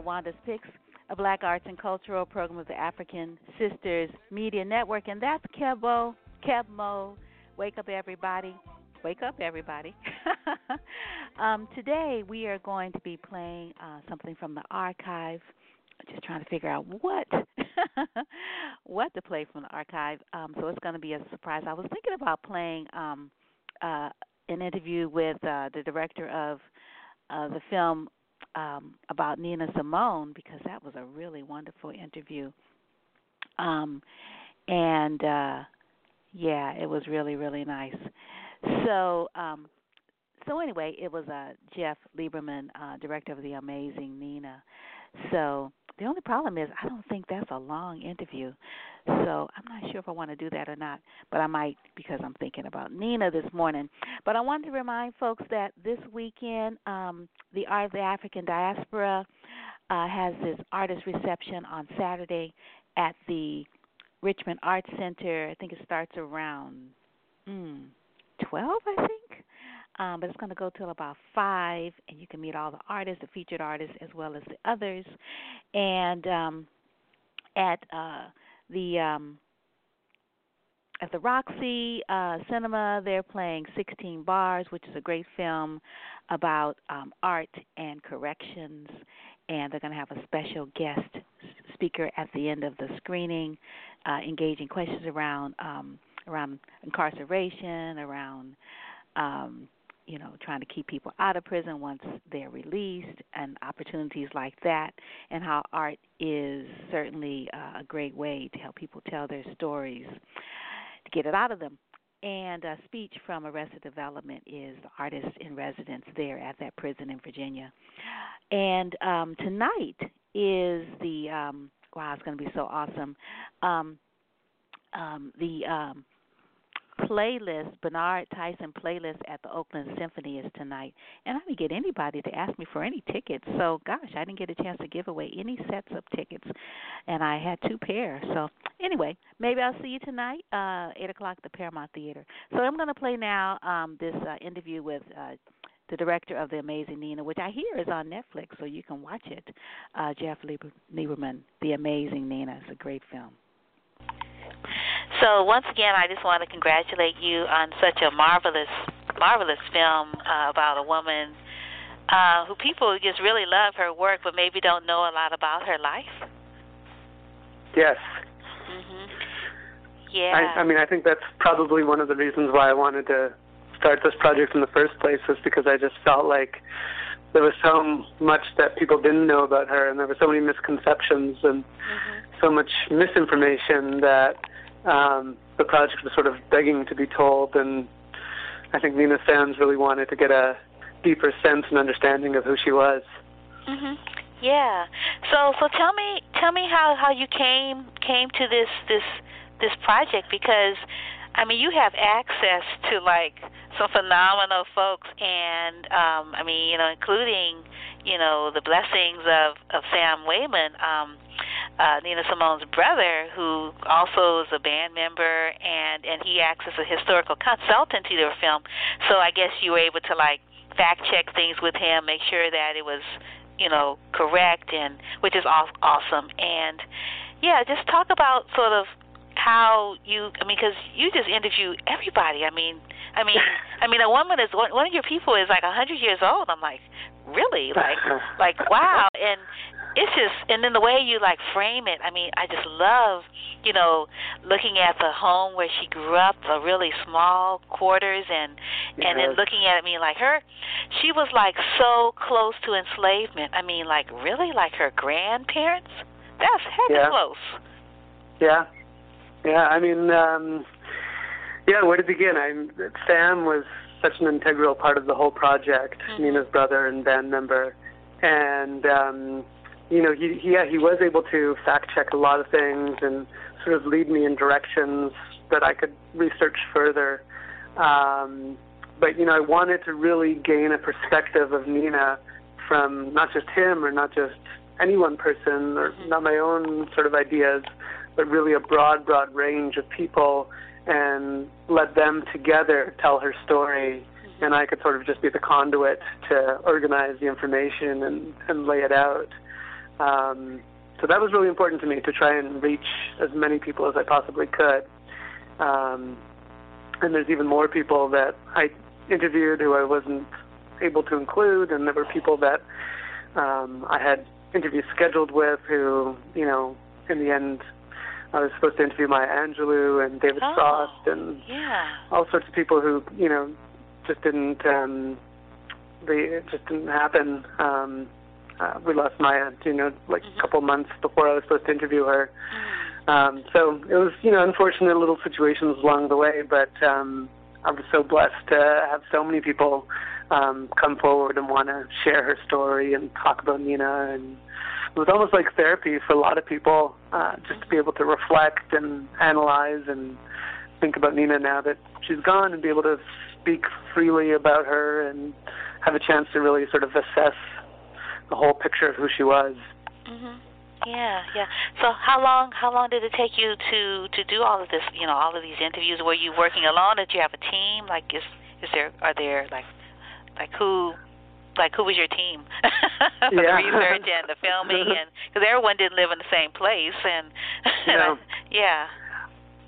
Wanda's Picks, a black arts and cultural program of the African Sisters Media Network. And that's Kebo, Kebmo. Wake up, everybody. Wake up, everybody. um, today, we are going to be playing uh, something from the archive. Just trying to figure out what what to play from the archive. Um, so it's going to be a surprise. I was thinking about playing um, uh, an interview with uh, the director of uh, the film um, about Nina Simone because that was a really wonderful interview. Um, and uh, yeah, it was really really nice. So um, so anyway, it was uh, Jeff Lieberman, uh, director of the Amazing Nina. So the only problem is I don't think that's a long interview. So I'm not sure if I want to do that or not, but I might because I'm thinking about Nina this morning. But I wanted to remind folks that this weekend, um, the Art of the African Diaspora uh, has this artist reception on Saturday at the Richmond Arts Center. I think it starts around mm, 12, I think. Um, but it's going to go till about five, and you can meet all the artists, the featured artists, as well as the others. And um, at uh, the um, at the Roxy uh, Cinema, they're playing 16 Bars, which is a great film about um, art and corrections. And they're going to have a special guest speaker at the end of the screening, uh, engaging questions around um, around incarceration, around um, you know, trying to keep people out of prison once they're released, and opportunities like that, and how art is certainly uh, a great way to help people tell their stories to get it out of them. And a speech from Arrested Development is the artist in residence there at that prison in Virginia. And um, tonight is the um, wow, it's going to be so awesome. Um, um, the um, playlist, Bernard Tyson playlist at the Oakland Symphony is tonight. And I didn't get anybody to ask me for any tickets. So, gosh, I didn't get a chance to give away any sets of tickets. And I had two pairs. So, anyway, maybe I'll see you tonight, uh, 8 o'clock at the Paramount Theater. So, I'm going to play now um, this uh, interview with. Uh, the director of The Amazing Nina, which I hear is on Netflix, so you can watch it. Uh, Jeff Lieber- Lieberman, The Amazing Nina. It's a great film. So once again, I just want to congratulate you on such a marvelous, marvelous film uh, about a woman uh, who people just really love her work, but maybe don't know a lot about her life. Yes. Mhm. Yeah. I, I mean, I think that's probably one of the reasons why I wanted to start this project in the first place, was because I just felt like there was so much that people didn't know about her, and there were so many misconceptions and mm-hmm. so much misinformation that um, the project was sort of begging to be told, and I think Nina fans really wanted to get a deeper sense and understanding of who she was. Mhm. Yeah. So so tell me tell me how how you came came to this this this project because I mean you have access to like some phenomenal folks, and um, I mean, you know, including you know the blessings of of Sam Waymon. Um, uh, Nina Simone's brother, who also is a band member, and and he acts as a historical consultant to their film. So I guess you were able to like fact check things with him, make sure that it was you know correct, and which is awesome. And yeah, just talk about sort of how you I mean because you just interview everybody. I mean I mean I mean a woman is one, one of your people is like a hundred years old. I'm like really? Like like wow. And it's just and then the way you like frame it i mean i just love you know looking at the home where she grew up the really small quarters and yes. and then looking at me like her she was like so close to enslavement. I mean like really? Like her grandparents? That's heck yeah. close. Yeah. Yeah i mean um yeah where to begin? I'm sam was such an integral part of the whole project mm-hmm. nina's brother and band member and um you know, he, he yeah, he was able to fact check a lot of things and sort of lead me in directions that I could research further. Um, but you know, I wanted to really gain a perspective of Nina from not just him or not just any one person or not my own sort of ideas, but really a broad, broad range of people and let them together tell her story and I could sort of just be the conduit to organize the information and, and lay it out. Um, so that was really important to me to try and reach as many people as I possibly could. Um, and there's even more people that I interviewed who I wasn't able to include, and there were people that um, I had interviews scheduled with who, you know, in the end, I was supposed to interview Maya Angelou and David oh, Frost and yeah. all sorts of people who, you know, just didn't um, they it just didn't happen. Um, uh, we lost Maya, you know, like mm-hmm. a couple months before I was supposed to interview her. Mm-hmm. Um, so it was, you know, unfortunate little situations along the way, but um, I was so blessed to have so many people um, come forward and want to share her story and talk about Nina. And it was almost like therapy for a lot of people, uh, just to be able to reflect and analyze and think about Nina now that she's gone and be able to speak freely about her and have a chance to really sort of assess the whole picture of who she was. Mhm. Yeah, yeah. So how long how long did it take you to to do all of this, you know, all of these interviews? Were you working alone? Did you have a team? Like is is there are there like like who like who was your team for yeah. the research and the filming and because everyone didn't live in the same place and yeah. yeah.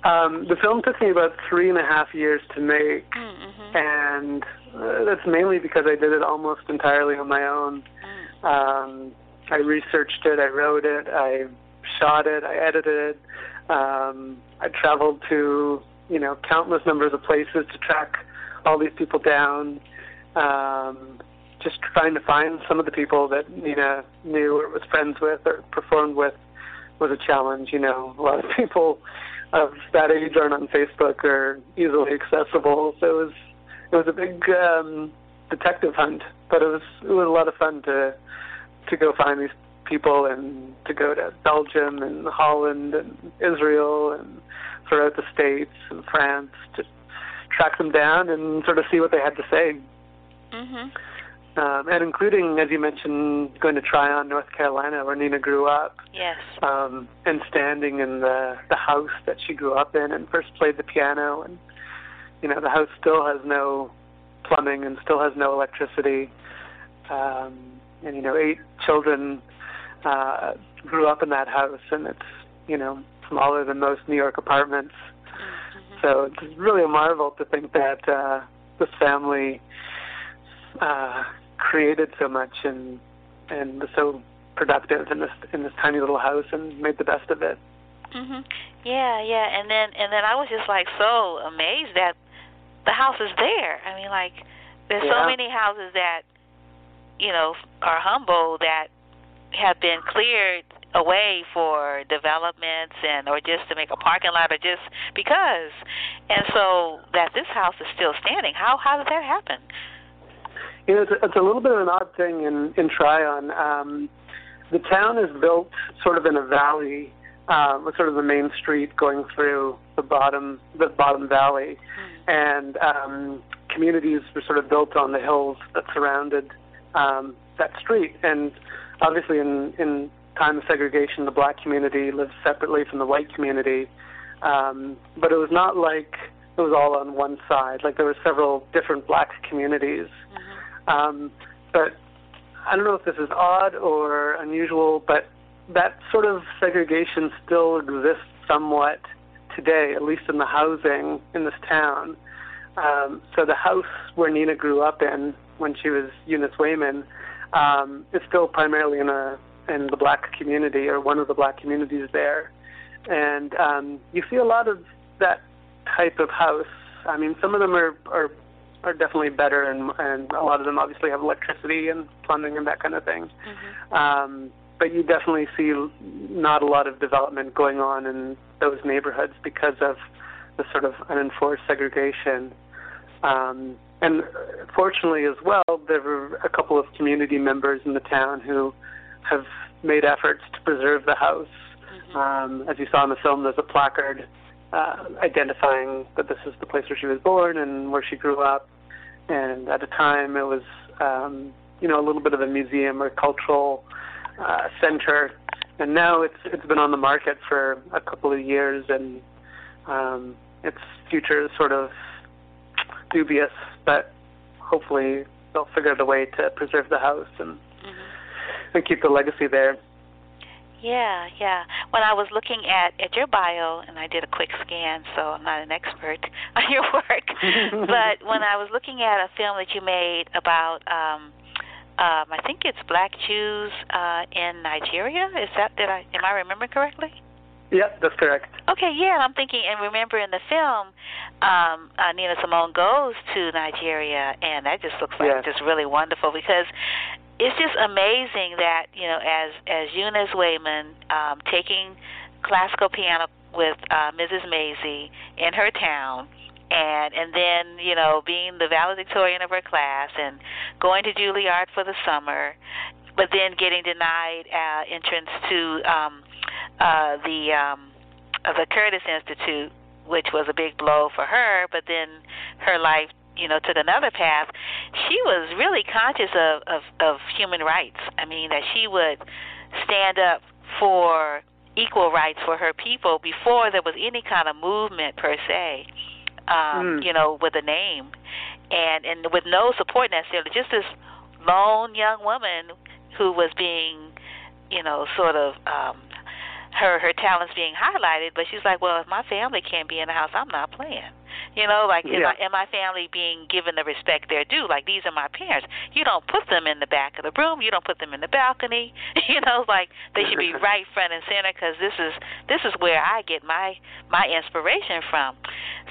Um, the film took me about three and a half years to make, mm-hmm. and uh, that's mainly because I did it almost entirely on my own. Um, I researched it, I wrote it, I shot it, I edited it. Um, I traveled to you know countless numbers of places to track all these people down. Um, just trying to find some of the people that Nina knew or was friends with or performed with was a challenge. You know, a lot of people of that age aren't on Facebook or easily accessible, so it was it was a big um, detective hunt. But it was it was a lot of fun to to go find these people and to go to Belgium and Holland and Israel and throughout the States and France to track them down and sort of see what they had to say. Mhm. Um, and including, as you mentioned, going to Tryon, North Carolina, where Nina grew up. Yes. Um, and standing in the the house that she grew up in and first played the piano, and you know the house still has no plumbing and still has no electricity. Um, and you know eight children uh, grew up in that house, and it's you know smaller than most New York apartments. Mm-hmm. So it's really a marvel to think that uh, this family uh, created so much and and was so productive in this in this tiny little house and made the best of it. Mhm. Yeah, yeah, and then and then I was just like so amazed that the house is there. I mean, like there's yeah. so many houses that you know, are humble that have been cleared away for developments and or just to make a parking lot or just because and so that this house is still standing how how did that happen you know it's a, it's a little bit of an odd thing in in tryon um the town is built sort of in a valley uh, with sort of the main street going through the bottom the bottom valley mm. and um communities were sort of built on the hills that surrounded um, that street. And obviously, in in time of segregation, the black community lived separately from the white community. Um, but it was not like it was all on one side. Like there were several different black communities. Mm-hmm. Um, but I don't know if this is odd or unusual, but that sort of segregation still exists somewhat today, at least in the housing in this town. Um, so the house where Nina grew up in when she was Eunice Waymon um, is still primarily in a in the black community or one of the black communities there, and um, you see a lot of that type of house. I mean, some of them are are, are definitely better, and and a lot of them obviously have electricity and plumbing and that kind of thing. Mm-hmm. Um, but you definitely see not a lot of development going on in those neighborhoods because of the sort of unenforced segregation. Um, and fortunately, as well, there were a couple of community members in the town who have made efforts to preserve the house. Mm-hmm. Um, as you saw in the film, there's a placard uh, identifying that this is the place where she was born and where she grew up. And at the time, it was um, you know a little bit of a museum or cultural uh, center. And now it's it's been on the market for a couple of years, and um, its future is sort of dubious. But hopefully, they'll figure out a way to preserve the house and mm-hmm. and keep the legacy there. Yeah, yeah. When I was looking at at your bio, and I did a quick scan, so I'm not an expert on your work, but when I was looking at a film that you made about, um, um, I think it's Black Jews uh, in Nigeria. Is that did I am I remembering correctly? Yeah, that's correct. Okay, yeah, and I'm thinking, and remember in the film, um, uh, Nina Simone goes to Nigeria, and that just looks like yeah. just really wonderful because it's just amazing that you know, as as Eunice Waymon um, taking classical piano with uh, Mrs. Maisie in her town, and and then you know being the valedictorian of her class and going to Juilliard for the summer, but then getting denied uh, entrance to um, uh, the um, uh, the Curtis Institute, which was a big blow for her. But then her life you know took another path she was really conscious of of of human rights. I mean that she would stand up for equal rights for her people before there was any kind of movement per se um mm. you know with a name. And and with no support necessarily just this lone young woman who was being you know sort of um her her talents being highlighted but she's like well if my family can't be in the house i'm not playing you know, like yeah. my, and my family being given the respect they're due. Like these are my parents. You don't put them in the back of the room. You don't put them in the balcony. You know, like they should be right front and center because this is this is where I get my my inspiration from.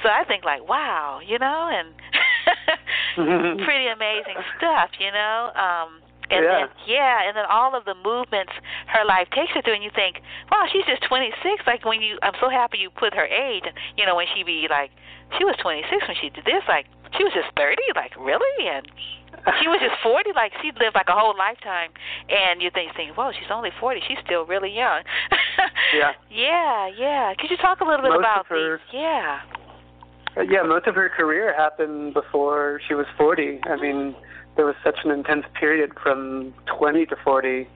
So I think like, wow, you know, and pretty amazing stuff, you know. Um, and yeah. then yeah, and then all of the movements her life takes her through, and you think, wow, she's just 26. Like when you, I'm so happy you put her age. You know, when she be like, she was 26 when she did this. Like she was just 30. Like really, and she was just 40. Like she lived like a whole lifetime. And you think, think, whoa, she's only 40. She's still really young. yeah. Yeah, yeah. Could you talk a little bit most about her, these? Yeah. Uh, yeah, most of her career happened before she was 40. I mean, there was such an intense period from 20 to 40.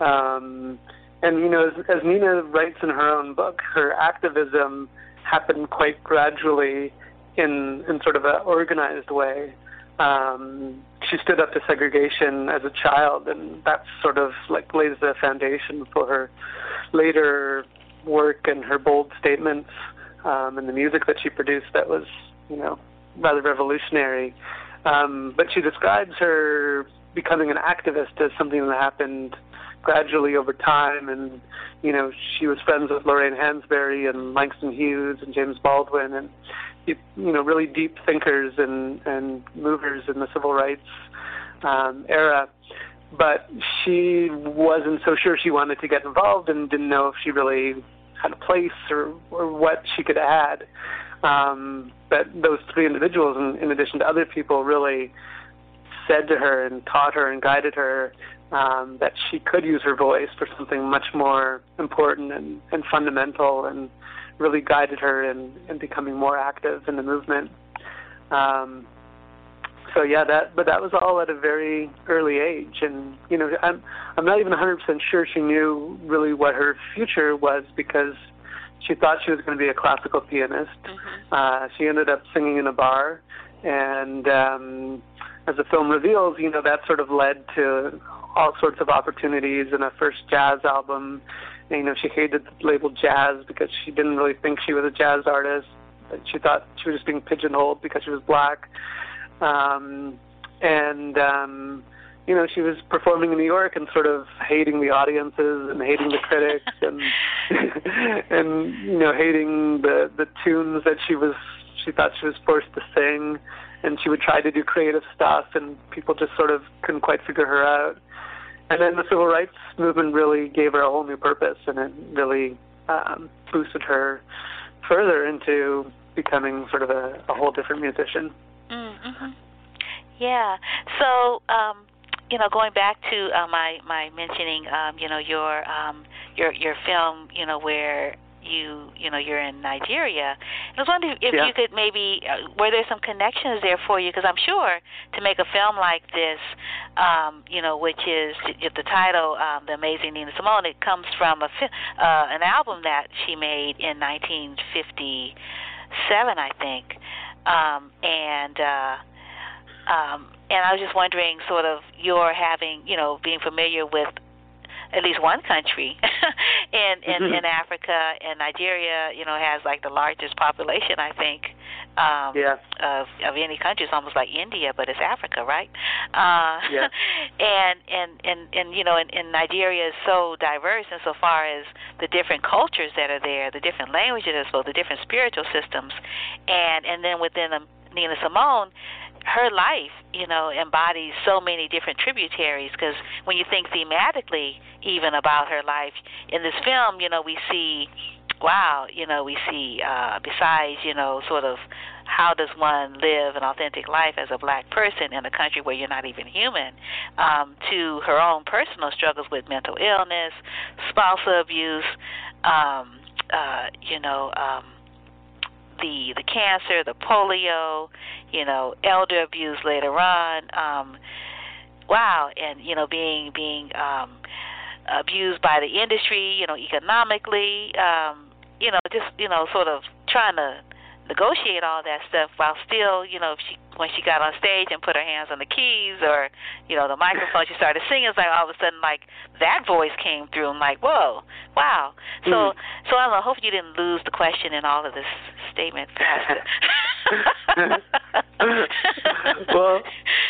Um, and you know, as, as Nina writes in her own book, her activism happened quite gradually in in sort of an organized way. Um, she stood up to segregation as a child, and that sort of like lays the foundation for her later work and her bold statements um, and the music that she produced. That was, you know, rather revolutionary. Um, but she describes her becoming an activist as something that happened gradually over time. And, you know, she was friends with Lorraine Hansberry and Langston Hughes and James Baldwin and, you know, really deep thinkers and, and movers in the civil rights um, era. But she wasn't so sure she wanted to get involved and didn't know if she really had a place or, or what she could add. Um, but those three individuals, in, in addition to other people, really said to her and taught her and guided her um, that she could use her voice for something much more important and, and fundamental and really guided her in, in becoming more active in the movement. Um, so yeah, that but that was all at a very early age, and you know, I'm I'm not even 100% sure she knew really what her future was because she thought she was going to be a classical pianist. Mm-hmm. Uh, she ended up singing in a bar, and um, as the film reveals, you know, that sort of led to all sorts of opportunities and a first jazz album. And, you know, she hated the label jazz because she didn't really think she was a jazz artist. She thought she was just being pigeonholed because she was black. Um, and um, you know, she was performing in New York and sort of hating the audiences and hating the critics and and you know hating the the tunes that she was she thought she was forced to sing. And she would try to do creative stuff and people just sort of couldn't quite figure her out. And then the civil rights movement really gave her a whole new purpose and it really um boosted her further into becoming sort of a, a whole different musician. Mm-hmm. yeah. So um you know, going back to uh, my my mentioning, um, you know, your um, your your film, you know, where you you know you're in Nigeria. I was wondering if yeah. you could maybe uh, were there some connections there for you because I'm sure to make a film like this, um, you know, which is if the title, um, the Amazing Nina Simone, it comes from a uh, an album that she made in 1957, I think, um, and. Uh, um, and I was just wondering, sort of, your having, you know, being familiar with at least one country in in, mm-hmm. in Africa and Nigeria, you know, has like the largest population, I think, um, yeah. of of any country. It's almost like India, but it's Africa, right? Uh, yeah. and and and and you know, and, and Nigeria is so diverse insofar as the different cultures that are there, the different languages as well, the different spiritual systems, and and then within um, Nina Simone her life, you know, embodies so many different tributaries. Because when you think thematically, even about her life in this film, you know, we see, wow, you know, we see uh, besides, you know, sort of how does one live an authentic life as a black person in a country where you're not even human, um, to her own personal struggles with mental illness, spousal abuse, um, uh, you know. Um, the the cancer, the polio, you know, elder abuse later on. Um, wow, and you know, being being um, abused by the industry, you know, economically, um, you know, just you know, sort of trying to negotiate all that stuff while still, you know, if she when she got on stage and put her hands on the keys or, you know, the microphone, she started singing. It's like all of a sudden, like that voice came through. I'm like, whoa, wow. So, mm-hmm. so I. Hope you didn't lose the question in all of this statement. well,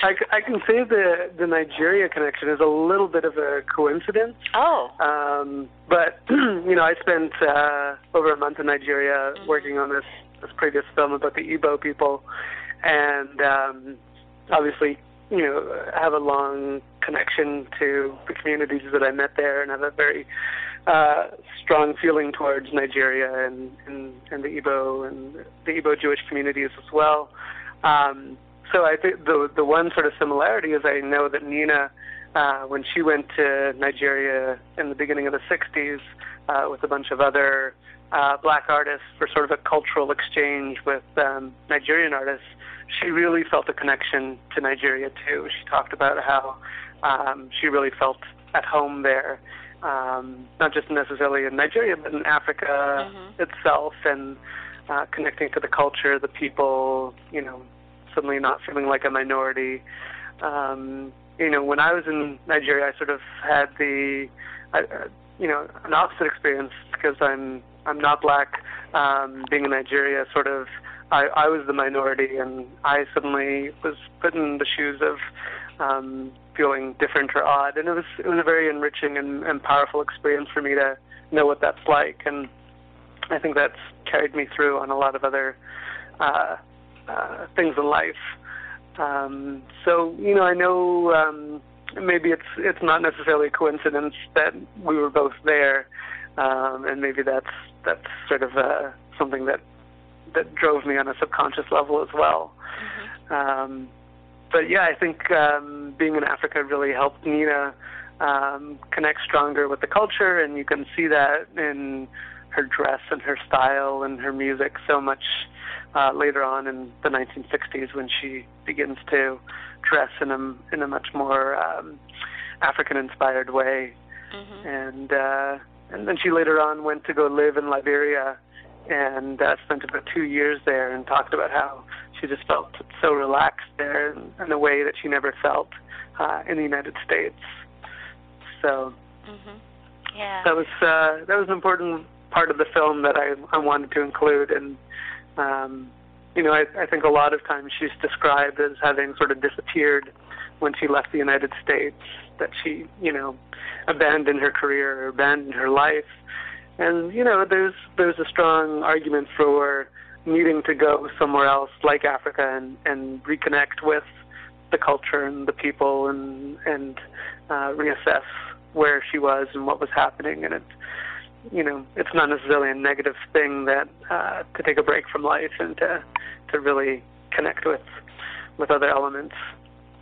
I, I can say the the Nigeria connection is a little bit of a coincidence. Oh. Um, but you know, I spent uh, over a month in Nigeria mm-hmm. working on this this previous film about the Igbo people, and um, obviously, you know, have a long connection to the communities that I met there, and have a very uh, strong feeling towards Nigeria and, and, and the Igbo and the Igbo Jewish communities as well. Um, so I think the the one sort of similarity is I know that Nina, uh, when she went to Nigeria in the beginning of the '60s uh, with a bunch of other uh, black artists for sort of a cultural exchange with um, Nigerian artists, she really felt a connection to Nigeria too. She talked about how um, she really felt at home there, um, not just necessarily in Nigeria, but in Africa mm-hmm. itself, and uh, connecting to the culture, the people, you know, suddenly not feeling like a minority. Um, you know, when I was in Nigeria, I sort of had the, uh, you know, an opposite experience because I'm I'm not black. Um, being in Nigeria, sort of, I, I was the minority, and I suddenly was put in the shoes of um, feeling different or odd, and it was it was a very enriching and, and powerful experience for me to know what that's like, and I think that's carried me through on a lot of other uh, uh, things in life. Um, so you know, I know um, maybe it's it's not necessarily a coincidence that we were both there, um, and maybe that's that's sort of uh, something that that drove me on a subconscious level as well. Mm-hmm. Um, but yeah, I think um, being in Africa really helped Nina um, connect stronger with the culture, and you can see that in her dress and her style and her music so much uh, later on in the 1960s when she begins to dress in a in a much more um, African-inspired way, mm-hmm. and uh, and then she later on went to go live in Liberia and uh, spent about two years there and talked about how she just felt so relaxed there in, in a way that she never felt uh, in the United States. So mm-hmm. yeah. that was uh, that was an important part of the film that I I wanted to include and um, you know I, I think a lot of times she's described as having sort of disappeared when she left the United States that she you know abandoned her career or abandoned her life. And you know there's there's a strong argument for needing to go somewhere else like Africa and and reconnect with the culture and the people and and uh, reassess where she was and what was happening. And it you know it's not necessarily a negative thing that uh, to take a break from life and to to really connect with with other elements.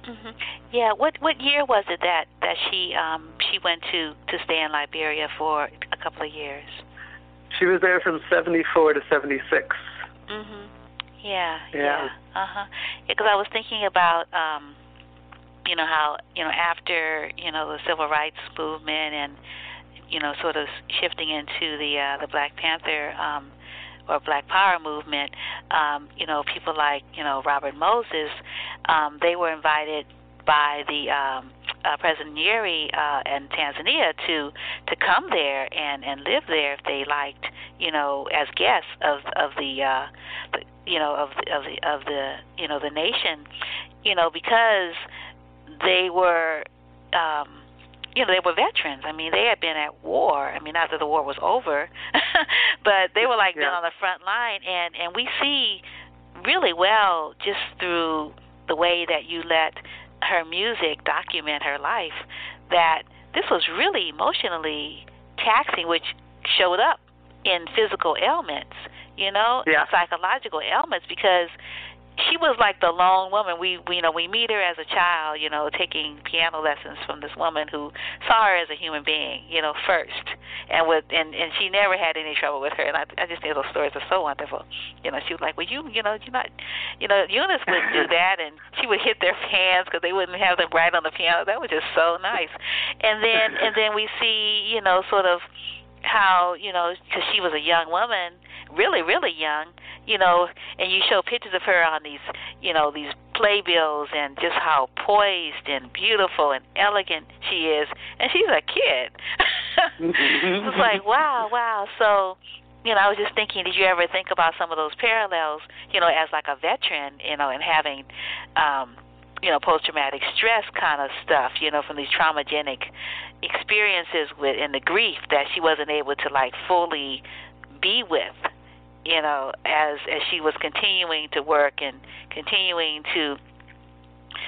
Mm-hmm. Yeah. What what year was it that that she um she went to to stay in Liberia for a couple of years? She was there from seventy four to seventy six. Mhm. Yeah. Yeah. yeah. Uh huh. Because I was thinking about um you know how you know after you know the civil rights movement and you know sort of shifting into the uh, the Black Panther um, or Black Power movement, um, you know people like you know Robert Moses, um, they were invited by the um, uh, President Nyerere uh, and Tanzania to to come there and and live there if they liked, you know, as guests of of the, uh, the you know of the, of the of the you know the nation, you know because they were. Um, you know, they were veterans. I mean, they had been at war. I mean, not that the war was over, but they were like yeah. been on the front line, and and we see really well just through the way that you let her music document her life that this was really emotionally taxing, which showed up in physical ailments, you know, yeah. psychological ailments because she was like the lone woman. We, we you know we meet her as a child, you know, taking piano lessons from this woman who saw her as a human being, you know, first, and with and and she never had any trouble with her. And I I just think those stories are so wonderful. You know, she was like, well, you you know you're not, you know, Eunice wouldn't do that, and she would hit their hands because they wouldn't have them right on the piano. That was just so nice. And then and then we see you know sort of how you know because she was a young woman really really young you know and you show pictures of her on these you know these playbills and just how poised and beautiful and elegant she is and she's a kid. It's like wow wow. So you know, I was just thinking, did you ever think about some of those parallels, you know, as like a veteran, you know, and having um you know, post traumatic stress kind of stuff, you know, from these traumagenic experiences with and the grief that she wasn't able to like fully be with, you know, as as she was continuing to work and continuing to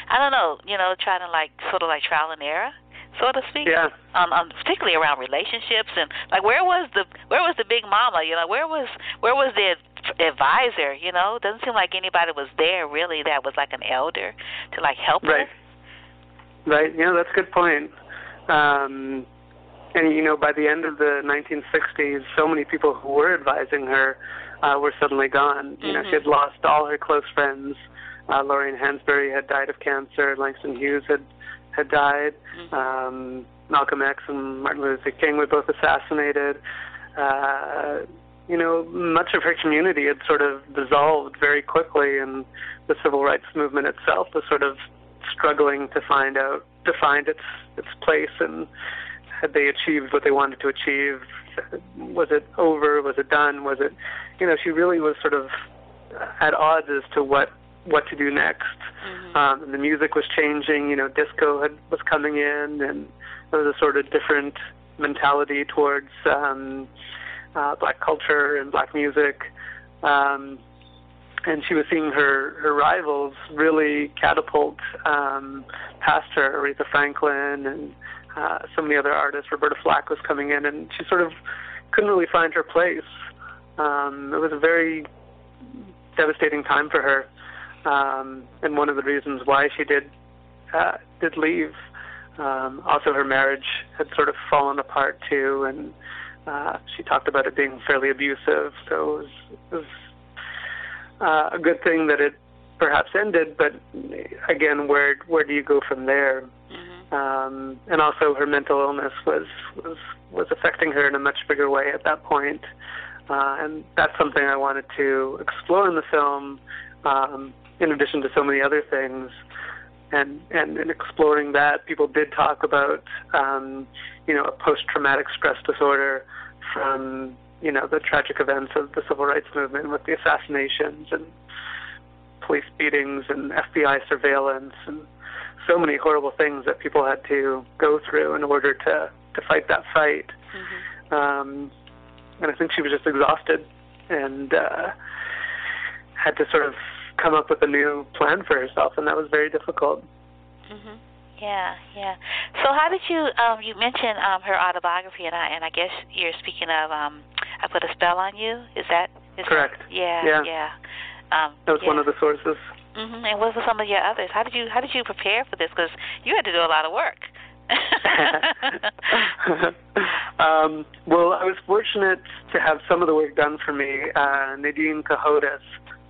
I don't know, you know, try to like sort of like trial and error, so to speak. Yeah. Um, um particularly around relationships and like where was the where was the big mama, you know, where was where was the advisor, you know? Doesn't seem like anybody was there really that was like an elder to like help right. her. Right. Yeah, that's a good point. Um and you know, by the end of the 1960s, so many people who were advising her uh, were suddenly gone. You mm-hmm. know, she had lost all her close friends. Uh, Lorraine Hansberry had died of cancer. Langston Hughes had had died. Mm-hmm. Um, Malcolm X and Martin Luther King were both assassinated. Uh, you know, much of her community had sort of dissolved very quickly, and the civil rights movement itself was sort of struggling to find out to find its its place and had they achieved what they wanted to achieve was it over was it done was it you know she really was sort of at odds as to what what to do next mm-hmm. um and the music was changing you know disco had was coming in and there was a sort of different mentality towards um uh, black culture and black music, um, and she was seeing her her rivals really catapult um, past her, Aretha Franklin and uh, so many other artists. Roberta Flack was coming in, and she sort of couldn't really find her place. Um, it was a very devastating time for her, um, and one of the reasons why she did uh, did leave. Um, also, her marriage had sort of fallen apart too, and Uh, she talked about it being fairly abusive, so it was, it was uh, a good thing that it perhaps ended. But again, where where do you go from there? Mm-hmm. Um, and also, her mental illness was was was affecting her in a much bigger way at that point. Uh, and that's something I wanted to explore in the film, um, in addition to so many other things. And, and in exploring that, people did talk about, um, you know, a post-traumatic stress disorder from, you know, the tragic events of the civil rights movement with the assassinations and police beatings and FBI surveillance and so many horrible things that people had to go through in order to to fight that fight. Mm-hmm. Um, and I think she was just exhausted and uh, had to sort of come up with a new plan for herself, and that was very difficult. Mhm. Yeah, yeah. So how did you um you mentioned um her autobiography and I and I guess you're speaking of um I put a spell on you. Is that is Correct. That, yeah, Yeah. yeah. Um That was yeah. one of the sources. Mhm. And what were some of your others? How did you how did you prepare for this cuz you had to do a lot of work. um, well, I was fortunate to have some of the work done for me. Uh, Nadine Cohodas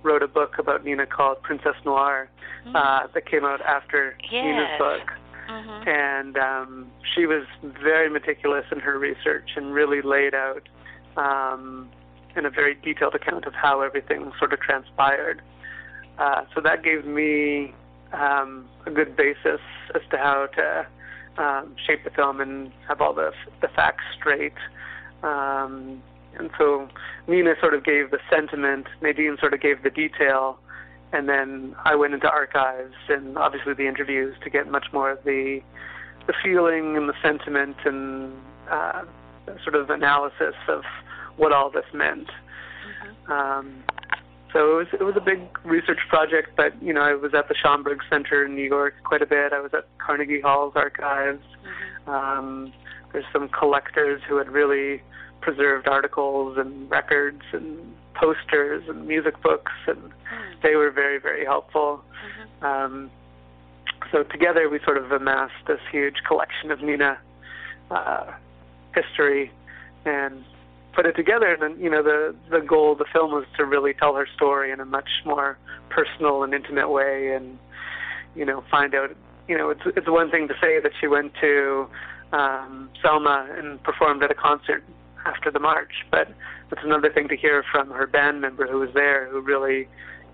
wrote a book about Nina called Princess Noir uh, that came out after Nina's Yes. book. mhm. and um, she was very meticulous in her research and really laid out um, in a very detailed account of how everything sort of transpired. Uh, so that gave me um, a good basis as to how to um, shape the film and have all the the facts straight. Um, and so Nina sort of gave the sentiment, Nadine sort of gave the detail, and then I went into archives and obviously the interviews to get much more of the the feeling and the sentiment and uh, sort of analysis of what all this meant. Um, so it was it was a big research project, but you know I was at the Schomburg Center in New York quite a bit. I was at Carnegie Hall's archives. Um, there's some collectors who had really preserved articles and records and posters and music books, and they were very very helpful. Um, so together we sort of amassed this huge collection of Nina uh, history and put it together. And then, you know, the the goal of the film was to really tell her story in a much more personal and intimate way, and you know, find out. You know, it's it's one thing to say that she went to um, Selma and performed at a concert after the march, but it's another thing to hear from her band member who was there, who really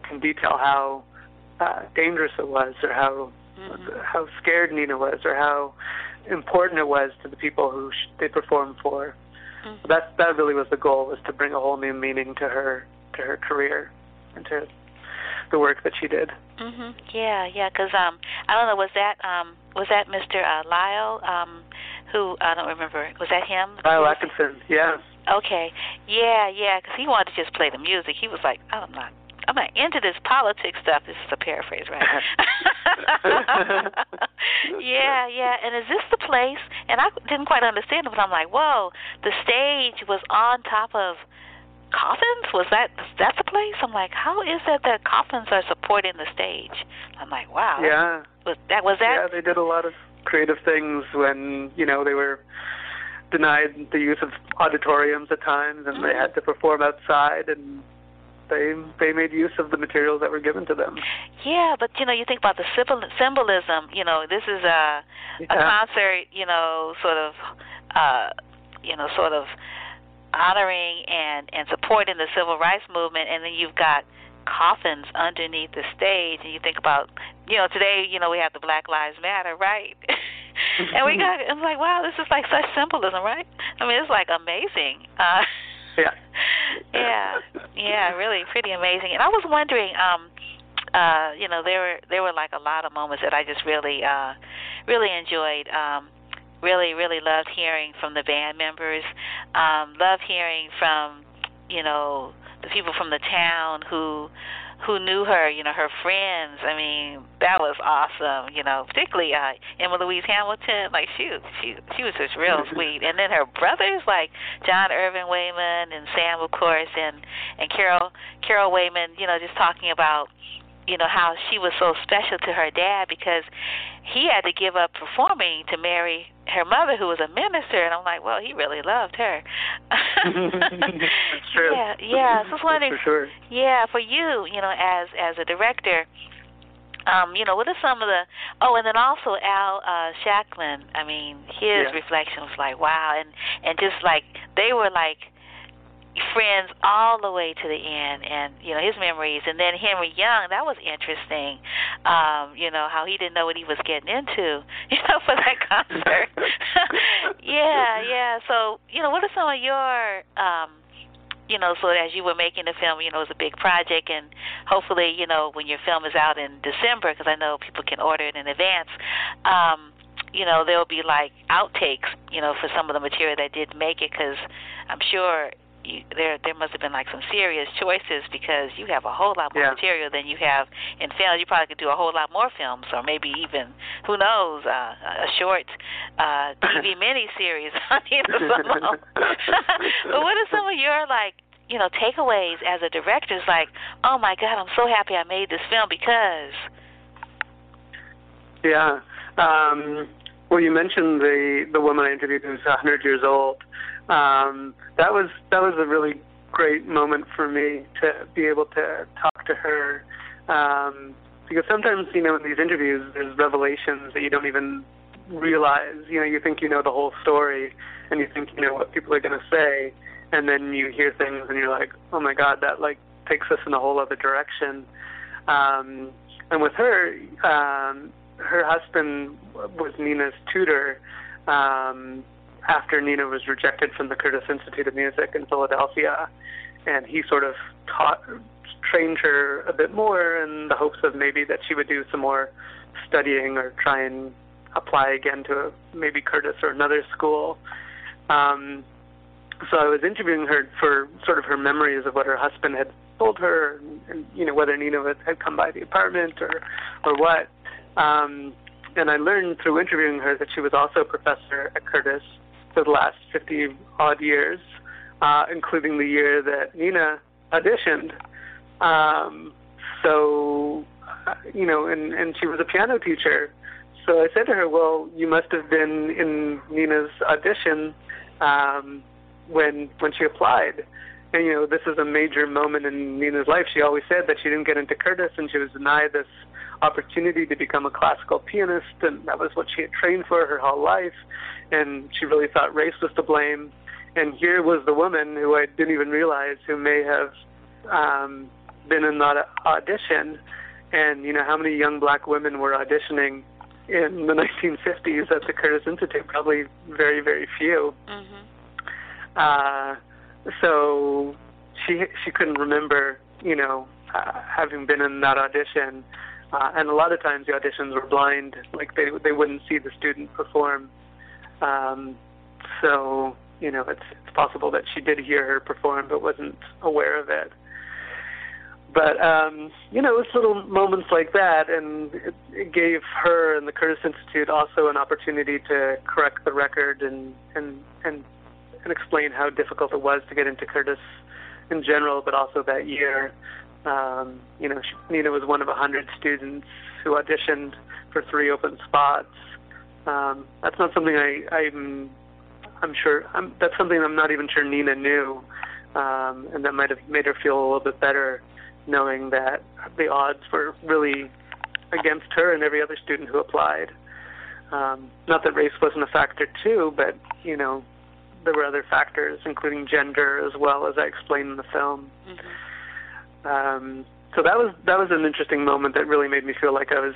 can detail how uh, dangerous it was, or how Mhm. how scared Nina was, or how important it was to the people who sh- they performed for. Mhm. That that really was the goal, was to bring a whole new meaning to her to her career and to the work that she did. Mhm. Yeah, yeah. Because um, I don't know. Was that um, was that Mr. Uh, Lisle? Um, who I don't remember. Was that him? Lisle Atkinson, yeah. Okay. Yeah, yeah. Because he wanted to just play the music. He was like, I'm not. I'm not into this politics stuff. This is a paraphrase, right? yeah, yeah. And is this the place? And I didn't quite understand it, but I'm like, whoa, the stage was on top of coffins. Was that that's the place? I'm like, how is it that coffins are supporting the stage? I'm like, wow. Yeah. Was that was that Yeah, that? they did a lot of creative things when, you know, they were denied the use of auditoriums at times and they had to perform outside and they they made use of the materials that were given to them. Yeah, but you know, you think about the symbol, symbolism. You know, this is a a Yeah. concert. You know, sort of, uh, you know, sort of honoring and and supporting the civil rights movement, and then you've got coffins underneath the stage, and you think about, you know, today, you know, we have the Black Lives Matter, right? and we got, it's like, wow, this is like such symbolism, right? I mean, it's like amazing. Uh, Yeah. yeah, yeah, really pretty amazing. And I was wondering, um, uh, you know, there were there were like a lot of moments that I just really, uh, really enjoyed. Um, really, really loved hearing from the band members. Um, loved hearing from, you know, the people from the town who who knew her, you know, her friends. I mean, that was awesome, you know, particularly uh Emma Louise Hamilton, like she she she was just real sweet. And then her brothers like John Irvin Waymon and Sam of course and and Carol Carol Waymon, you know, just talking about you know how she was so special to her dad because he had to give up performing to marry her mother, who was a minister, and I'm like, well, he really loved her. That's true. Yeah, yeah. So I was wondering, for sure. yeah, for you, you know, as as a director, um, you know, what are some of the? Oh, and then also Al uh, Shanklin. I mean, his Yeah. reflection was like, wow, and and just like they were like friends all the way to the end and you know his memories. And then henry young that was interesting um you know how he didn't know what he was getting into you know for that concert. Yeah yeah. So you know what are some of your um you know, so as you were making the film, you know, it was a big project, and hopefully, you know, when your film is out in December, because I know people can order it in advance, um, you know, there'll be like outtakes, you know, for some of the material that did make it, because I'm sure you, there there must have been like some serious choices because you have a whole lot more Yeah. material than you have in film. You probably could do a whole lot more films, or maybe even who knows, uh, a short uh, TV miniseries on Nina Simone. but what are some of your like you know takeaways as a director? It's like, oh my God, I'm so happy I made this film because. Yeah. Um, well, you mentioned the the woman I interviewed who's 100 years old. Um, that was that was a really great moment for me to be able to talk to her. Um, because sometimes, you know, in these interviews, there's revelations that you don't even realize. You know, you think you know the whole story, and you think you know what people are going to say, and then you hear things, and you're like, oh my God, that like takes us in a whole other direction. Um, and with her, um, her husband was Nina's tutor um, after Nina was rejected from the Curtis Institute of Music in Philadelphia, and he sort of taught, trained her a bit more in the hopes of maybe that she would do some more studying or try and apply again to maybe Curtis or another school. Um, so I was interviewing her for sort of her memories of what her husband had told her, and, and you know whether Nina had, had come by the apartment or or what. Um, and I learned through interviewing her that she was also a professor at Curtis for the last 50 odd years, uh, including the year that Nina auditioned. Um, so, uh, you know, and, and she was a piano teacher. So I said to her, well, you must have been in Nina's audition um, when when she applied. And you know, this is a major moment in Nina's life. She always said that she didn't get into Curtis, and she was denied this opportunity to become a classical pianist, and that was what she had trained for her whole life. And she really thought race was to blame. And here was the woman who I didn't even realize who may have um, been in that audition. And you know, how many young black women were auditioning in the 1950s at the Curtis Institute? Probably very, very few. Mhm. Uh, so she she couldn't remember, you know, uh, having been in that audition. Uh, and a lot of times the auditions were blind, like they they wouldn't see the student perform. Um, so you know, it's it's possible that she did hear her perform but wasn't aware of it. But um, you know, it's little moments like that, and it, it gave her and the Curtis Institute also an opportunity to correct the record and and and and explain how difficult it was to get into Curtis in general, but also that year. Um, you know, Nina was one of a hundred students who auditioned for three open spots. Um, that's not something I, I'm, I'm sure. I'm, that's something I'm not even sure Nina knew, um, and that might have made her feel a little bit better, knowing that the odds were really against her and every other student who applied. Um, not that race wasn't a factor too, but you know, there were other factors, including gender, as well as I explained in the film. Mhm. Um, so that was that was an interesting moment that really made me feel like I was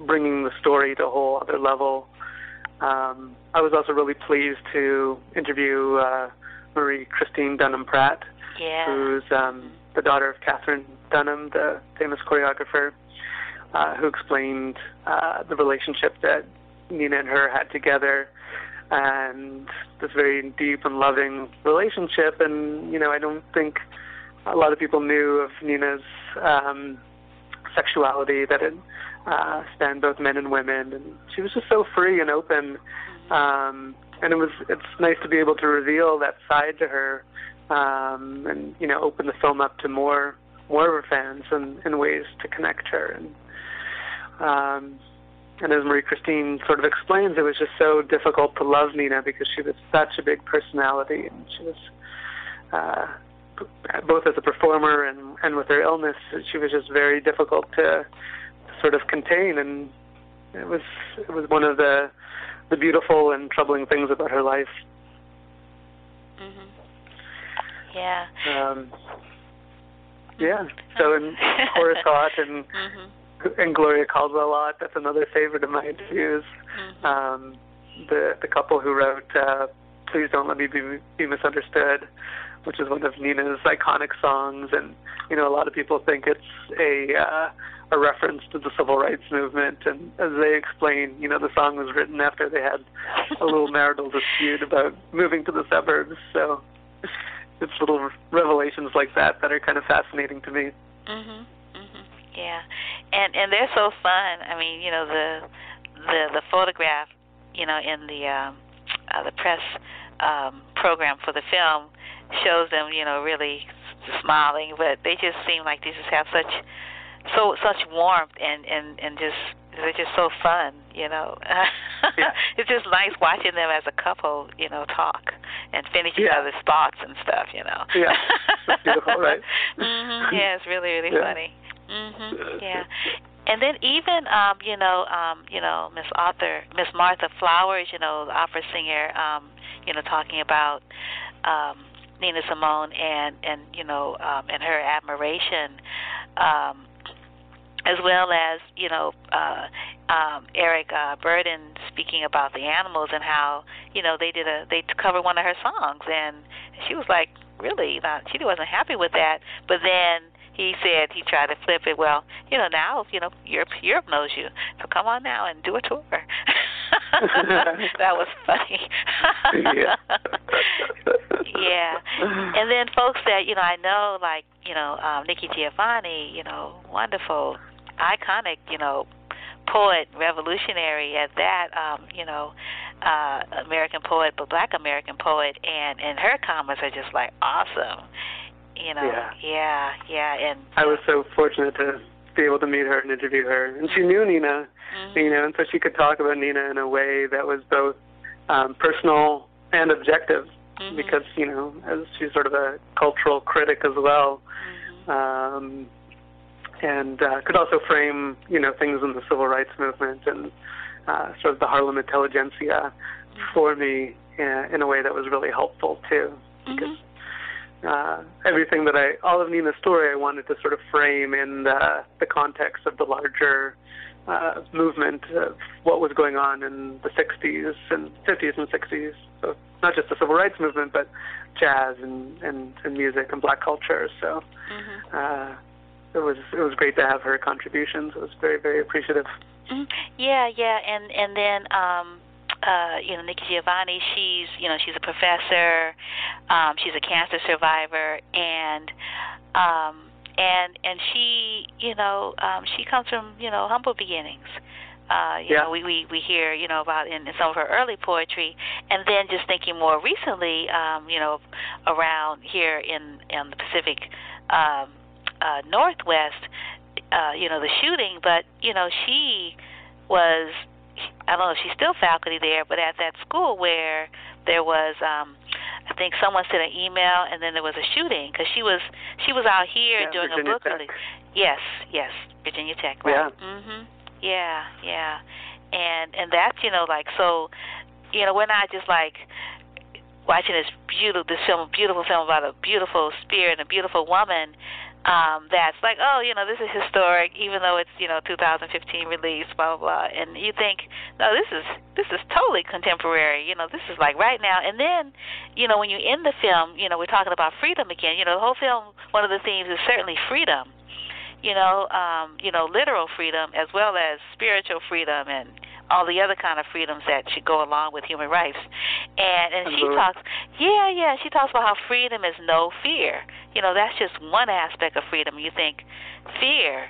bringing the story to a whole other level. Um, I was also really pleased to interview uh, Marie Christine Dunham Pratt, Yeah. who's um, the daughter of Katherine Dunham, the famous choreographer, uh, who explained uh, the relationship that Nina and her had together, and this very deep and loving relationship. And you know, I don't think a lot of people knew of Nina's um, sexuality that it uh, spanned both men and women, and she was just so free and open. Um, and it was it's nice to be able to reveal that side to her, um, and you know, open the film up to more more of her fans and, and ways to connect her. And um, and as Marie Christine sort of explains, it was just so difficult to love Nina because she was such a big personality, and she was uh, both as a performer and and with her illness, she was just very difficult to, sort of contain, and it was it was one of the the beautiful and troubling things about her life. Mhm. Yeah. Um, yeah. So in Horace Ott and Mhm. and Gloria Caldwell Ott, that's another favorite of my interviews. Mhm. Um, the the couple who wrote uh, "Please Don't Let Me Be, Be Misunderstood," which is one of Nina's iconic songs, and you know a lot of people think it's a uh, a reference to the civil rights movement. And as they explain, you know the song was written after they had a little marital dispute about moving to the suburbs. So it's little revelations like that that are kind of fascinating to me. Mhm. Mhm. Yeah. And and they're so fun. I mean, you know, the the the photograph, you know, in the um uh, the press um program for the film shows them, you know, really smiling, but they just seem like they just have such so such warmth and and and just they're just so fun, you know. Yeah. it's just nice watching them as a couple, you know, talk and finish each other's thoughts and stuff, you know. Yeah. It's beautiful, right? mhm. Yeah, it's really really Yeah. funny. Mhm. Yeah. And then even um, you know, um, you know, Miss Arthur, Miss Martha Flowers, you know, the opera singer, um, you know, talking about um Nina Simone and and you know, um and her admiration um as well as you know uh, um, Eric uh, Burdon speaking about the animals and how you know they did a they covered one of her songs and she was like really? Not she wasn't happy with that. But then he said he tried to flip it well you know now you know Europe Europe knows you. So come on now and do a tour that was funny Yeah. yeah and then folks that you know I know like you know um Nikki Giovanni you know wonderful iconic you know poet revolutionary at that um you know uh American poet but black American poet and and her comments are just like awesome you know Yeah. yeah yeah and I was so fortunate to be able to meet her and interview her, and she knew Nina, Mhm. you know, and so she could talk about Nina in a way that was both um, personal and objective, Mhm. because you know, as she's sort of a cultural critic as well, Mhm. um, and uh, could also frame, you know, things in the civil rights movement and uh, sort of the Harlem intelligentsia for me in, in a way that was really helpful too, because Mhm. Uh, everything that I, all of Nina's story, I wanted to sort of frame in the, the context of the larger uh, movement of what was going on in the 60s and 50s and 60s. So not just the civil rights movement, but jazz and, and, and music and black culture. So Mhm. uh, it was it was great to have her contributions. It was very very appreciative. Mhm. Yeah, yeah, and and then um uh you know Nikki Giovanni, she's you know she's a professor, um she's a cancer survivor, and um and and she you know um she comes from you know humble beginnings. Uh, you Yeah. know, we, we we hear you know about in, in some of her early poetry, and then just thinking more recently, um, you know, around here in in the Pacific um, uh, Northwest, uh, you know, the shooting. But you know, she was I don't know if she's still faculty there, but at that school where there was, um, I think someone sent an email and then there was a shooting because she was she was out here Yeah, doing Virginia a book Tech. release. Yes, yes, Virginia Tech, right? Yeah. Mhm. Yeah, yeah, and and that's you know like so, you know we're not just like watching this beautiful this film beautiful film about a beautiful spirit and a beautiful woman um that's like oh you know this is historic even though it's you know 2015 release blah blah blah. And you think no this is this is totally contemporary. You know this is like right now. And then you know when you end the film you know we're talking about freedom again. You know the whole film one of the themes is certainly freedom. You know um you know literal freedom as well as spiritual freedom and all the other kind of freedoms that should go along with human rights. And and she talks yeah yeah she talks about how freedom is no fear. You know that's just one aspect of freedom. You think fear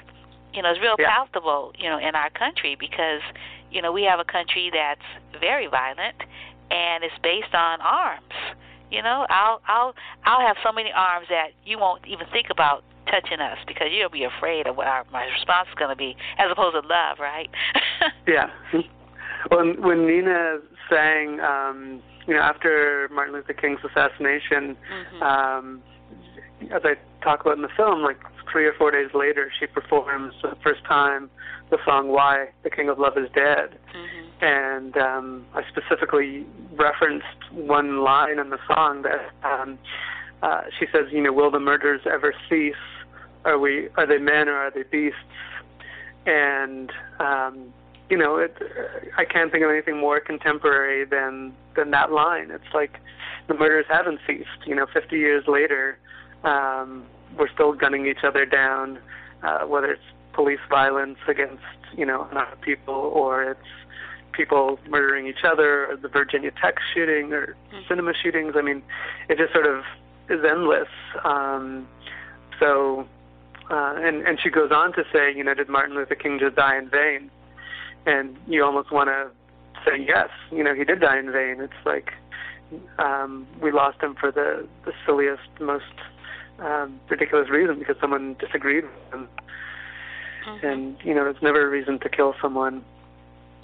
you know is real Yeah. palatable you know in our country because you know we have a country that's very violent and it's based on arms. You know i'll i'll i'll have so many arms that you won't even think about touching us because you'll be afraid of what our my response is going to be, as opposed to love, right? yeah. When when Nina sang, um, you know, after Martin Luther King's assassination, mm-hmm. um, as I talk about in the film, like three or four days later, she performs for the first time the song "Why the King of Love Is Dead," mm-hmm. and um, I specifically referenced one line in the song that um, uh, she says, "You know, will the murders ever cease? Are we? Are they men or are they beasts?" And um, you know, it, I can't think of anything more contemporary than than that line. It's like the murders haven't ceased. You know, 50 years later, um, we're still gunning each other down, uh, whether it's police violence against you know people or it's people murdering each other, or the Virginia Tech shooting, or mm-hmm. cinema shootings. I mean, it just sort of is endless. Um, so, uh, and and she goes on to say, you know, did Martin Luther King just die in vain? And you almost want to say yes, you know, he did die in vain. It's like um, we lost him for the the silliest, most um, ridiculous reason because someone disagreed with him. Mm-hmm. And you know, there's never a reason to kill someone.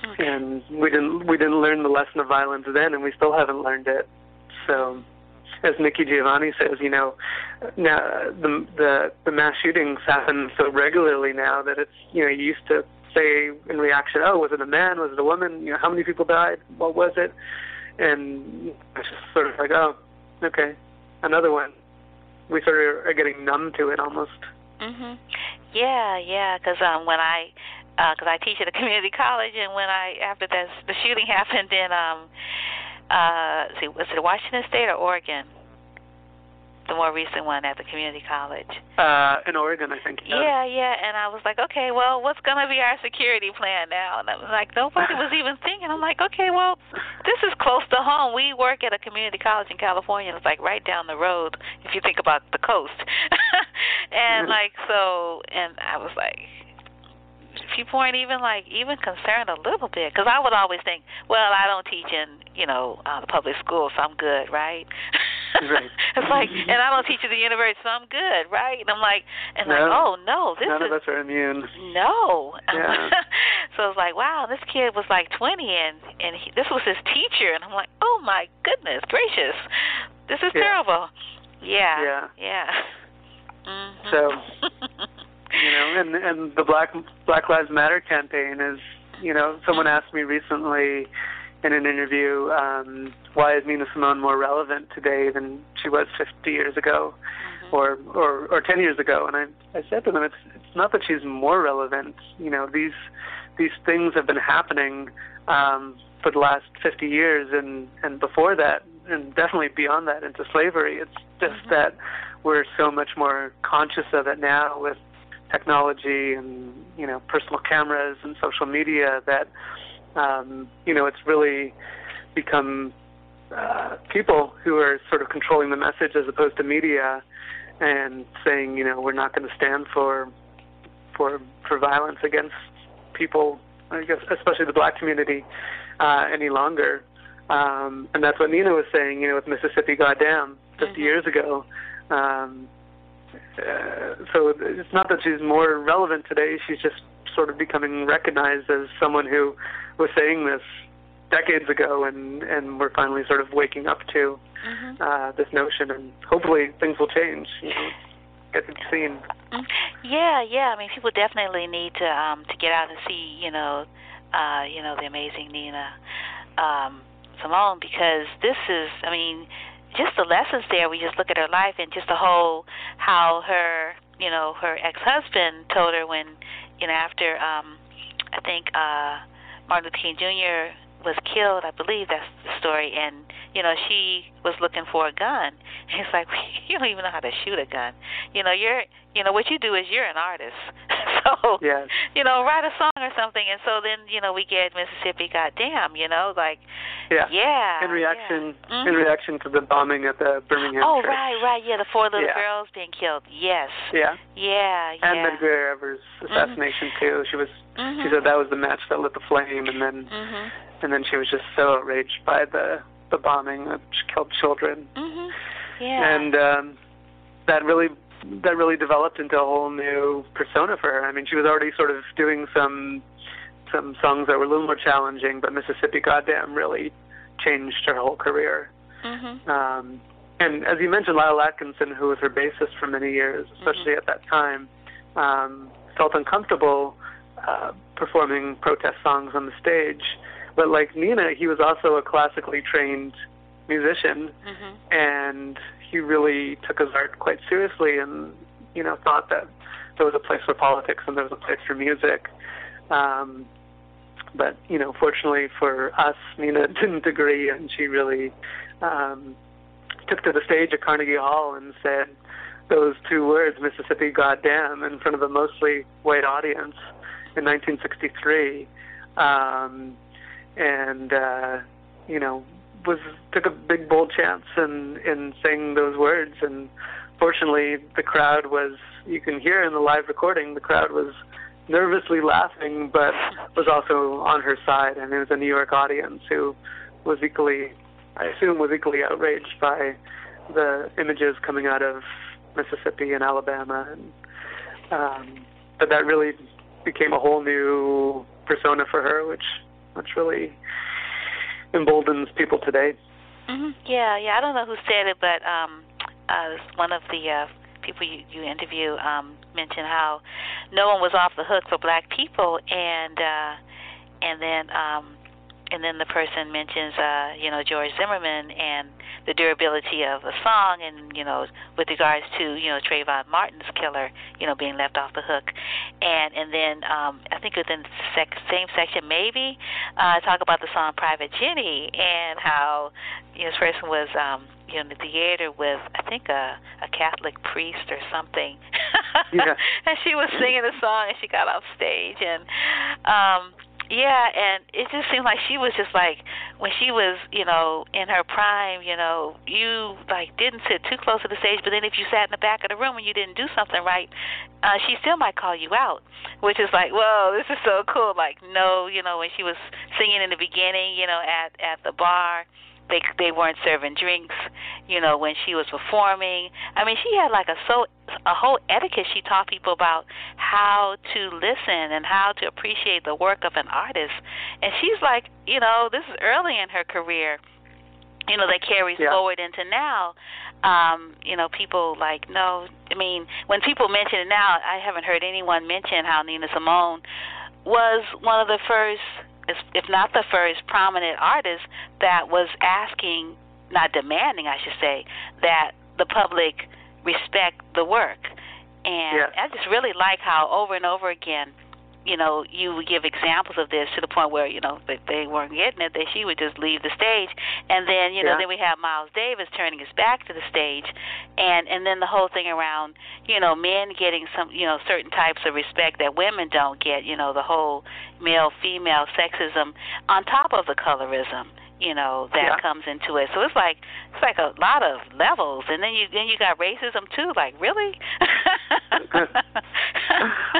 Okay. And we didn't we didn't learn the lesson of violence then, and we still haven't learned it. So, as Nikki Giovanni says, you know, now the the the mass shootings happen so regularly now that it's you know you used to say in reaction, oh, was it a man? Was it a woman? You know, how many people died? What was it? And it's just sort of like, oh, okay, another one. We sort of are getting numb to it almost. Mhm. Yeah, yeah. Because um, when I, because I teach at a community college, and when I after that the shooting happened in um, uh, see, was it Washington State or Oregon? The more recent one at the community college. Uh, in Oregon, I think. Yeah, yeah. And I was like, okay, well, what's going to be our security plan now? And I was like, nobody was even thinking. I'm like, okay, well, this is close to home. We work at a community college in California. It's like right down the road if you think about the coast. and Mhm. like so, and I was like, people weren't even like even concerned a little bit because I would always think, well, I don't teach in you know uh, the public school, so I'm good, right? Right. it's like, and I don't teach at the university, so I'm good, right? And I'm like, and like, oh no, this None is of us are immune. no. Yeah. so it's like, wow, this kid was like 20, and and he, this was his teacher, and I'm like, oh my goodness gracious, this is Yeah. terrible. Yeah. Yeah. Yeah. Mhm. So, you know, and and the Black Black Lives Matter campaign is, you know, someone asked me recently in an interview, um, why is Nina Simone more relevant today than she was 50 years ago, Mhm. or or or 10 years ago? And I I said to them, it's it's not that she's more relevant. You know, these these things have been happening um, for the last 50 years, and and before that, and definitely beyond that into slavery. It's just Mhm. that we're so much more conscious of it now with technology and you know personal cameras and social media that um, you know it's really become uh, people who are sort of controlling the message as opposed to media and saying you know we're not going to stand for for for violence against people I guess especially the black community uh, any longer um, and that's what Nina was saying you know with Mississippi Goddamn 50 Mhm. years ago um, uh, so it's not that she's more relevant today. She's just sort of becoming recognized as someone who was saying this decades ago, and and we're finally sort of waking up to Mhm. uh, this notion, and hopefully things will change. You know, get to be seen. Mm, Yeah, yeah. I mean, people definitely need to um to get out and see, you know, uh, you know, the amazing Nina um Simone because this is, I mean, just the lessons there. We just look at her life and just the whole how her, you know, her ex-husband told her when, you know, after um I think uh Martin Luther King Jr. was killed, I believe that's the story, and you know she was looking for a gun. It's like, you don't even know how to shoot a gun. You know, you're, you know, what you do is you're an artist. so, Yes. you know, write a song or something, and so then you know we get Mississippi, goddamn, you know, like, Yeah. yeah. In reaction, yeah. in Mhm. reaction to the bombing at the Birmingham Oh church. right, right, yeah, the four little Yeah. girls being killed. Yes. Yeah. Yeah, yeah. And Medgar Evers' assassination too. She was. Mhm. She said that was the match that lit the flame, and then Mhm. And then she was just so outraged by the the bombing which killed children Mhm. Yeah. and um that really that really developed into a whole new persona for her. I mean, she was already sort of doing some some songs that were a little more challenging, but Mississippi Goddam really changed her whole career. Mm-hmm. Um, and as you mentioned, Lisle Atkinson, who was her bassist for many years, especially mm-hmm. at that time, um, felt uncomfortable uh, performing protest songs on the stage. But like Nina, he was also a classically trained musician, mm-hmm. and he really took his art quite seriously, and you know thought that there was a place for politics and there was a place for music. Um, but you know, fortunately for us, Nina didn't agree, and she really um, took to the stage at Carnegie Hall and said those two words, Mississippi Goddamn, in front of a mostly white audience in 1963, um, and uh, you know, was took a big bold chance in in saying those words, and fortunately, the crowd was. You can hear in the live recording, the crowd was nervously laughing, but was also on her side, and it was a New York audience who was equally, I assume, was equally outraged by the images coming out of Mississippi and Alabama, and um, but that really became a whole new persona for her, which which really emboldens people today. Mm-hmm. Yeah, yeah. I don't know who said it, but um, uh, one of the uh, people you, you interview um, mentioned how no one was off the hook for black people, and uh, and then um, and then the person mentions uh, you know George Zimmerman and the durability of a song, and you know with regards to you know Trayvon Martin's killer, you know being left off the hook, and and then um, I think within the sec- same section maybe uh, talk about the song Pirate Jenny and how you know this person was um, you know in the theater with I think a a Catholic priest or something, yeah. and she was singing the song and she got off stage and. um yeah, and it just seemed like she was just like when she was, you know, in her prime, you know, you like didn't sit too close to the stage, but then if you sat in the back of the room and you didn't do something right, uh she still might call you out, which is like, "Whoa, this is so cool." Like, no, you know, when she was singing in the beginning, you know, at at the bar, they they weren't serving drinks, you know, when she was performing. I mean, she had like a so a whole etiquette she taught people about how to listen and how to appreciate the work of an artist. And she's like, you know, this is early in her career. You know, that carries yeah. forward into now. Um, you know, people like no. I mean, when people mention it now, I haven't heard anyone mention how Nina Simone was one of the first if not the first prominent artist that was asking, not demanding, I should say, that the public respect the work. And yeah. I just really like how over and over again you know, you would give examples of this to the point where, you know, that they weren't getting it, that she would just leave the stage. And then, you know, yeah. then we have Miles Davis turning his back to the stage and and then the whole thing around, you know, men getting some, you know, certain types of respect that women don't get, you know, the whole male female sexism on top of the colorism you know that yeah. comes into it. So it's like it's like a lot of levels, and then you then you got racism too. Like really?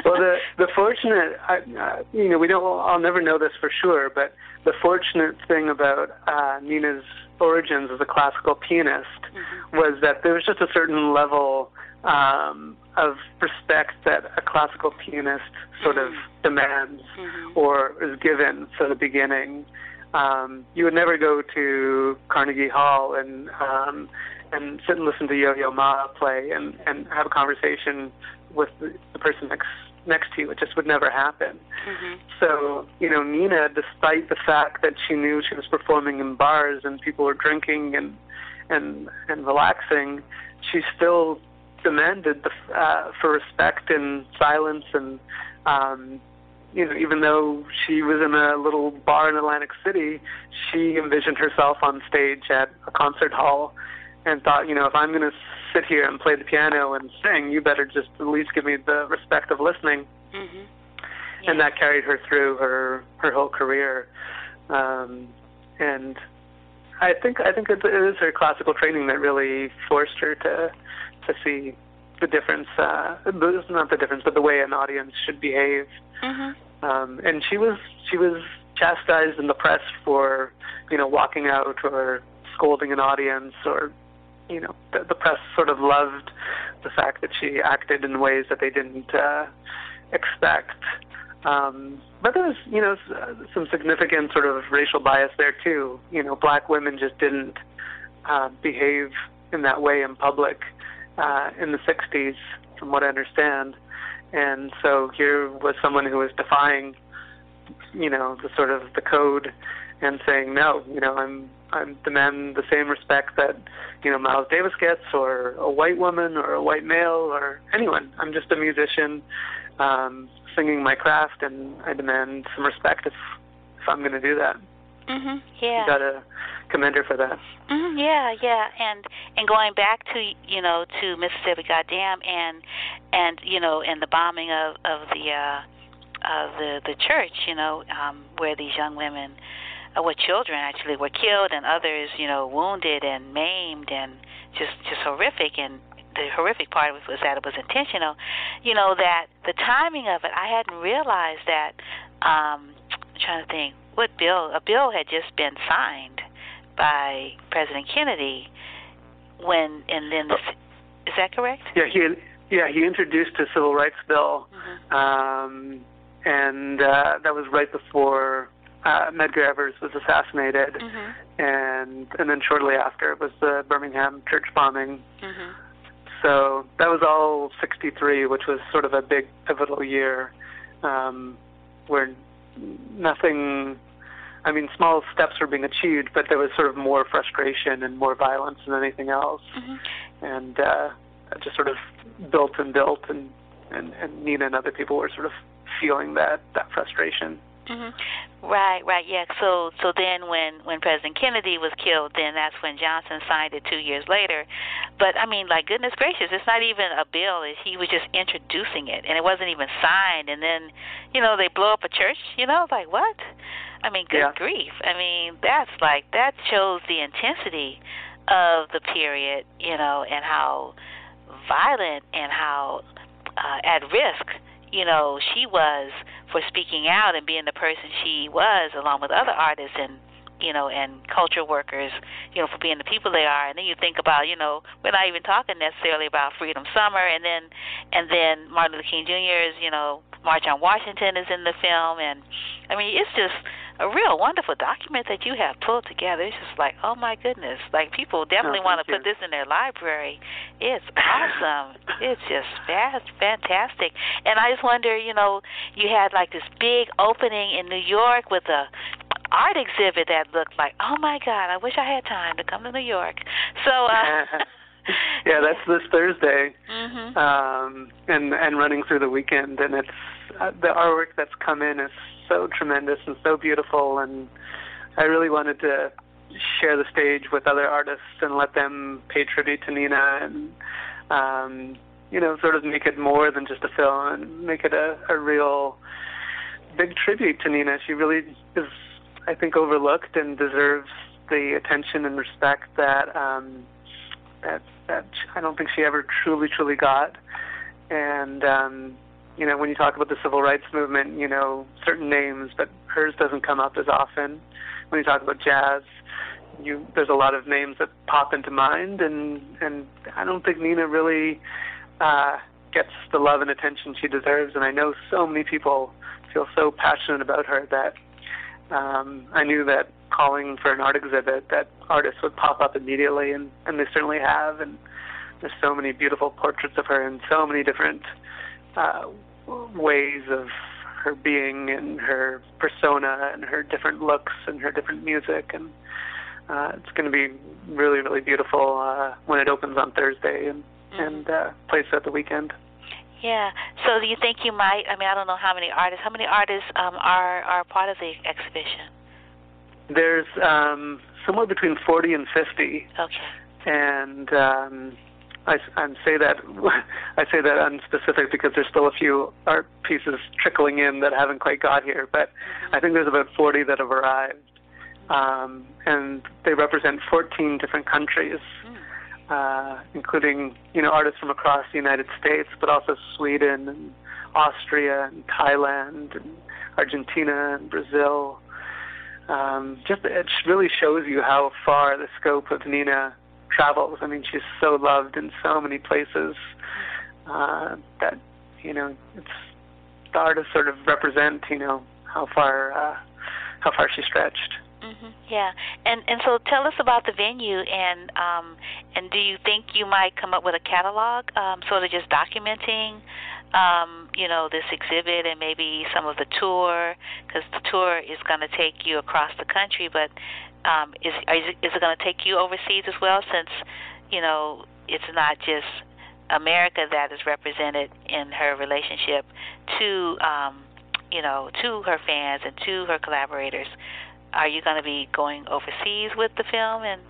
well, the the fortunate, I, uh, you know, we don't. I'll never know this for sure, but the fortunate thing about uh, Nina's origins as a classical pianist mm-hmm. was that there was just a certain level um, of respect that a classical pianist sort mm-hmm. of demands mm-hmm. or is given from the beginning um, you would never go to Carnegie Hall and um, and sit and listen to Yo-Yo Ma play and and have a conversation with the, the person next next to you. It just would never happen. Mm-hmm. So you know, Nina, despite the fact that she knew she was performing in bars and people were drinking and and and relaxing, she still demanded the, uh, for respect and silence and um, you know, even though she was in a little bar in Atlantic City, she envisioned herself on stage at a concert hall and thought, you know, if I'm going to sit here and play the piano and sing, you better just at least give me the respect of listening. Mm-hmm. Yeah. And that carried her through her her whole career. Um, and I think I think it is her classical training that really forced her to to see the difference. Uh, not the difference, but the way an audience should behave. Mm-hmm. Um, and she was she was chastised in the press for you know walking out or scolding an audience or you know the, the press sort of loved the fact that she acted in ways that they didn't uh, expect. Um, but there was, you know, some significant sort of racial bias there too. You know, black women just didn't uh, behave in that way in public uh, in the 60s, from what I understand. And so here was someone who was defying, you know, the sort of the code and saying, no, you know, I'm I'm demand the same respect that you know Miles Davis gets, or a white woman, or a white male, or anyone. I'm just a musician um, singing my craft, and I demand some respect if if I'm going to do that. Mhm. Yeah. You gotta commend her for that. Mhm. Yeah, yeah, and and going back to you know to Mississippi Goddam and and you know and the bombing of of the uh of the the church, you know, um where these young women uh, where children actually were killed and others, you know, wounded and maimed and just just horrific and the horrific part was, was that it was intentional. You know that the timing of it, I hadn't realized that. Um, I'm trying to think what bill a bill had just been signed by President Kennedy when and then this, is that correct? Yeah, he yeah he introduced a civil rights bill, mm-hmm. um, and uh, that was right before uh, Medgar Evers was assassinated, mm-hmm. and and then shortly after it was the Birmingham church bombing. Mm-hmm. So that was all 63, which was sort of a big pivotal year um, where nothing I mean, small steps were being achieved, but there was sort of more frustration and more violence than anything else. Mm-hmm. And uh, just sort of built and built, and, and and Nina and other people were sort of feeling that that frustration. Mm-hmm. Right, right, yeah. So, so then when when President Kennedy was killed, then that's when Johnson signed it two years later. But I mean, like goodness gracious, it's not even a bill; he was just introducing it, and it wasn't even signed. And then, you know, they blow up a church. You know, like what? I mean, good yeah. grief! I mean, that's like that shows the intensity of the period, you know, and how violent and how uh, at risk you know, she was for speaking out and being the person she was, along with other artists and you know, and culture workers, you know, for being the people they are. And then you think about, you know, we're not even talking necessarily about Freedom Summer, and then, and then Martin Luther King Jr.'s, you know, March on Washington is in the film, and I mean, it's just a real wonderful document that you have pulled together. It's just like, oh my goodness, like people definitely oh, want to put this in their library. It's awesome. it's just fast, fantastic. And I just wonder, you know, you had like this big opening in New York with a art exhibit that looked like, oh my God, I wish I had time to come to New York. So. uh yeah, that's this Thursday, mm-hmm. um, and and running through the weekend, and it's uh, the artwork that's come in is so tremendous and so beautiful, and I really wanted to share the stage with other artists and let them pay tribute to Nina and um, you know sort of make it more than just a film and make it a, a real big tribute to Nina. She really is, I think, overlooked and deserves the attention and respect that um, that that I don't think she ever truly truly got. And um, you know, when you talk about the civil rights movement, you know, certain names, but hers doesn't come up as often. When you talk about jazz, you there's a lot of names that pop into mind, and and I don't think Nina really uh, gets the love and attention she deserves. And I know so many people feel so passionate about her that um, I knew that calling for an art exhibit, that artists would pop up immediately, and and they certainly have. And there's so many beautiful portraits of her in so many different uh, ways of her being and her persona and her different looks and her different music and uh, it's going to be really really beautiful uh, when it opens on Thursday and mm-hmm. and uh, plays at the weekend. Yeah. So do you think you might? I mean, I don't know how many artists. How many artists um, are are part of the exhibition? There's um, somewhere between 40 and 50. Okay. And um, I, I say that I say that unspecific because there's still a few art pieces trickling in that haven't quite got here, but mm-hmm. I think there's about 40 that have arrived, um, and they represent 14 different countries. Uh, including you know artists from across the United States, but also Sweden and Austria and Thailand and Argentina and Brazil. Um, just it really shows you how far the scope of Nina travels. I mean, she's so loved in so many places uh, that you know it's the artists sort of represent you know how far uh, how far she stretched. Mm-hmm. Yeah, and and so tell us about the venue, and um, and do you think you might come up with a catalog, um, sort of just documenting, um, you know, this exhibit and maybe some of the tour, because the tour is going to take you across the country, but um, is is it going to take you overseas as well, since you know it's not just America that is represented in her relationship to um, you know to her fans and to her collaborators. Are you going to be going overseas with the film and?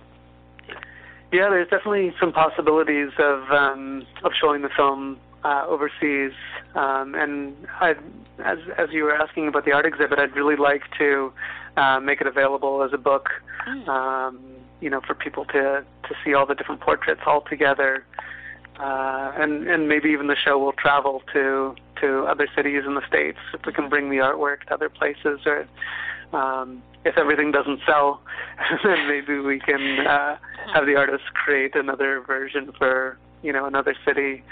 Yeah, there's definitely some possibilities of um, of showing the film uh, overseas. Um, and i as as you were asking about the art exhibit, I'd really like to uh, make it available as a book. Mm. Um, you know, for people to to see all the different portraits all together, uh, and and maybe even the show will travel to to other cities in the states if we can bring the artwork to other places or um, if everything doesn't sell, then maybe we can uh, have the artist create another version for you know another city.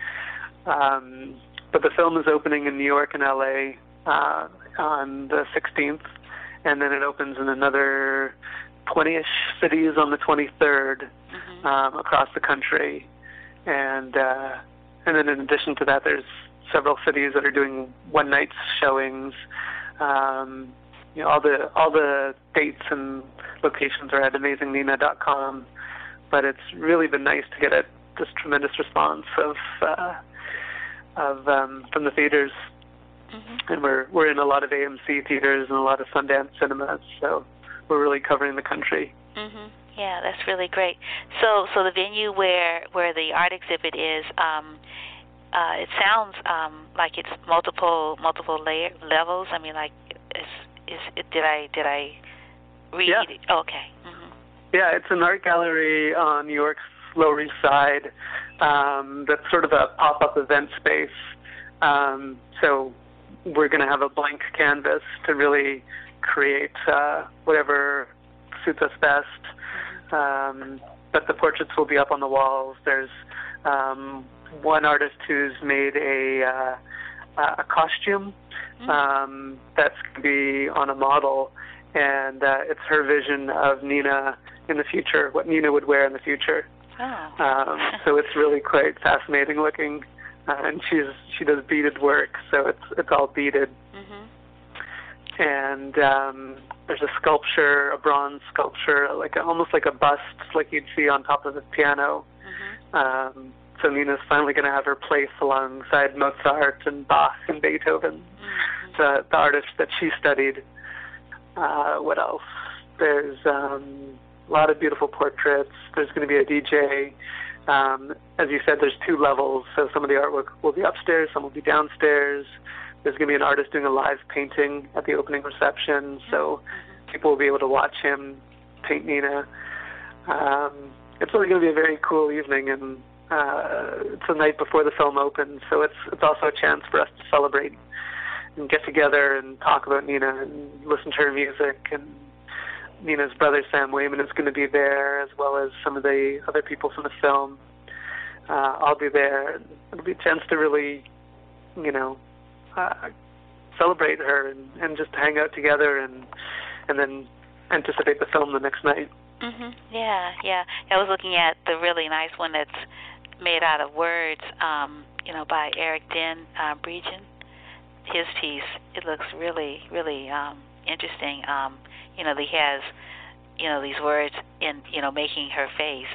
Um, but the film is opening in New York and LA uh, on the 16th, and then it opens in another 20ish cities on the 23rd mm-hmm. um, across the country, and uh, and then in addition to that, there's several cities that are doing one night showings. Um, you know, all the all the dates and locations are at amazingnina.com. But it's really been nice to get a this tremendous response of uh, of um, from the theaters, mm-hmm. and we're we're in a lot of AMC theaters and a lot of Sundance cinemas, so we're really covering the country. Mhm. Yeah, that's really great. So so the venue where where the art exhibit is. Um, uh, it sounds um, like it's multiple multiple layer levels. I mean, like it's is it, did I did I read? Yeah. Oh, okay. Mm-hmm. Yeah, it's an art gallery on New York's Lower East Side. Um, that's sort of a pop-up event space. Um, so we're going to have a blank canvas to really create uh, whatever suits us best. Um, but the portraits will be up on the walls. There's um, one artist who's made a uh, a costume mm-hmm. um, that's going to be on a model, and uh, it's her vision of Nina in the future, what Nina would wear in the future. Oh. Um, so it's really quite fascinating looking, uh, and she's she does beaded work, so it's it's all beaded. Mm-hmm. And um, there's a sculpture, a bronze sculpture, like a, almost like a bust, like you'd see on top of a piano. Mm-hmm. Um, so Nina's finally going to have her place alongside Mozart and Bach and Beethoven, mm-hmm. the, the artists that she studied. Uh, what else? There's um, a lot of beautiful portraits. There's going to be a DJ. Um, as you said, there's two levels, so some of the artwork will be upstairs, some will be downstairs. There's going to be an artist doing a live painting at the opening reception, so mm-hmm. people will be able to watch him paint Nina. Um, it's really going to be a very cool evening, and uh, it's the night before the film opens, so it's it's also a chance for us to celebrate and get together and talk about Nina and listen to her music. And Nina's brother Sam Waymon is going to be there, as well as some of the other people from the film. Uh, I'll be there. It'll be a chance to really, you know, uh, celebrate her and, and just hang out together and and then anticipate the film the next night. Mhm. Yeah, yeah. I was looking at the really nice one that's made out of words, um, you know, by Eric Den uh. His piece, it looks really, really um, interesting. Um, you know, he has, you know, these words in, you know, making her face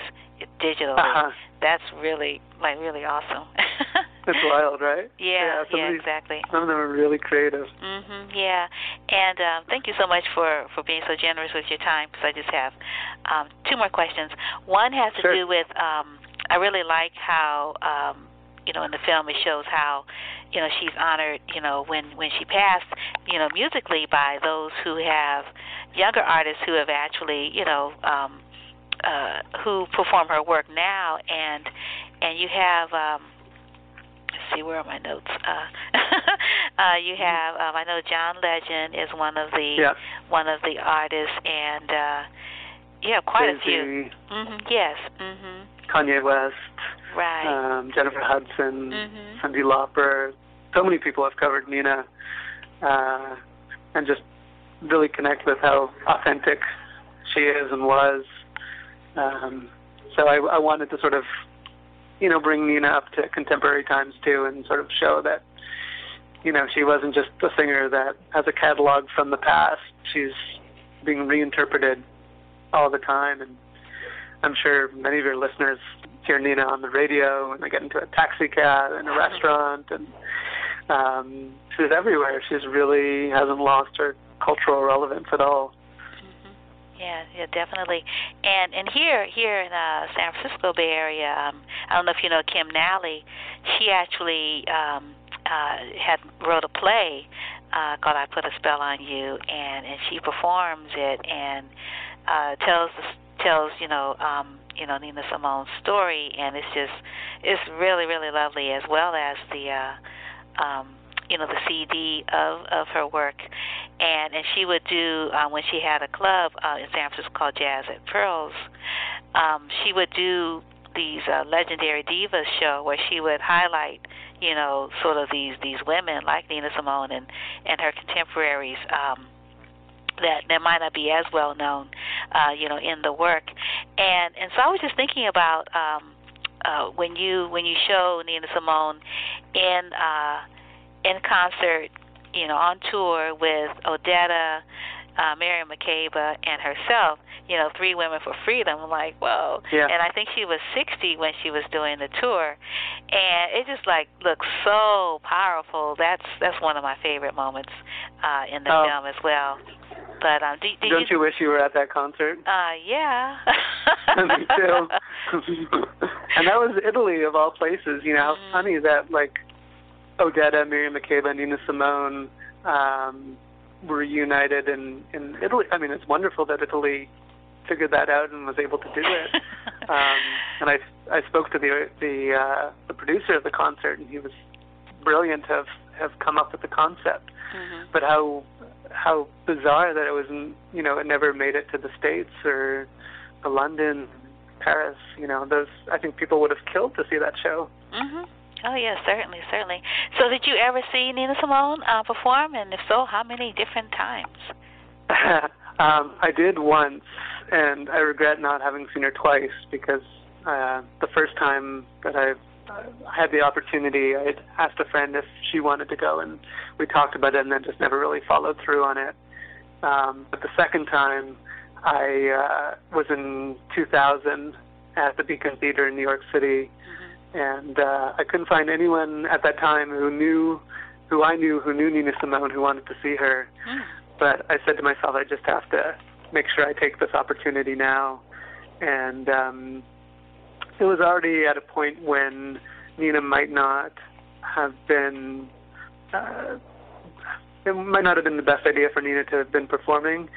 digitally. Uh-huh. That's really, like, really awesome. It's wild, right? Yeah, yeah, yeah these, exactly. Some of them are really creative. Mhm. Yeah, and um, thank you so much for for being so generous with your time. Because I just have um, two more questions. One has to sure. do with um, I really like how um, you know in the film it shows how you know she's honored you know when when she passed you know musically by those who have younger artists who have actually you know um, uh, who perform her work now and and you have um, let's see where are my notes uh, uh, you have um, I know John Legend is one of the yeah. one of the artists and uh, Yeah, quite Jay-Z, a few. Mhm. Yes. Mhm. Kanye West, Right. um, Jennifer Hudson, Mhm. Cyndi Lauper. So many people have covered Nina, uh, and just really connect with how authentic she is and was. Um, so I, I wanted to sort of, you know, bring Nina up to contemporary times too, and sort of show that, you know, she wasn't just a singer that has a catalog from the past. She's being reinterpreted all the time, and I'm sure many of your listeners hear Nina on the radio and they get into a taxi cab in a restaurant, and um, she's everywhere. She's really hasn't lost her cultural relevance at all. Yeah, yeah, definitely. And and here here in uh San Francisco Bay Area, um I don't know if you know Kim Nalley, she actually um uh had wrote a play uh called I Put a Spell on You and and she performs it and uh tells the tells, you know, um you know Nina Simone's story and it's just it's really really lovely as well as the uh um you know the CD of of her work, and and she would do uh, when she had a club uh, in San Francisco called Jazz at Pearls. Um, she would do these uh, legendary divas show where she would highlight you know sort of these these women like Nina Simone and and her contemporaries. Um, that that might not be as well known, uh, you know, in the work, and and so I was just thinking about um, uh, when you when you show Nina Simone in uh, in concert, you know, on tour with Odetta, uh, Miriam Makeba, and herself. You know, three women for freedom. I'm like, whoa. Yeah. And I think she was 60 when she was doing the tour, and it just like looks so powerful. That's that's one of my favorite moments uh, in the Oh. film as well. But um, do, do Don't you wish you were at that concert? Uh, yeah. Me too. and that was Italy of all places. You know how Mhm. funny that like Odetta, Miriam Makeba, Nina Simone um, were united in in Italy. I mean, it's wonderful that Italy figured that out and was able to do it. um, and I I spoke to the the uh, the producer of the concert, and he was brilliant have have come up with the concept. Mhm. But how how bizarre that it was you know it never made it to the states or to London, Paris. You know those I think people would have killed to see that show. Mhm. Oh yeah, certainly, certainly. So, did you ever see Nina Simone uh, perform, and if so, how many different times? um, I did once, and I regret not having seen her twice because uh, the first time that I uh, had the opportunity, I had asked a friend if she wanted to go, and we talked about it, and then just never really followed through on it. Um, but the second time, I uh, was in 2000 at the Beacon Theater in New York City, and uh, I couldn't find anyone at that time who knew, who I knew, who knew Nina Simone, who wanted to see her Mm. but I said to myself, I just have to make sure I take this opportunity now. And um, it was already at a point when Nina might not have been, uh, it might not have been the best idea for Nina to have been performing.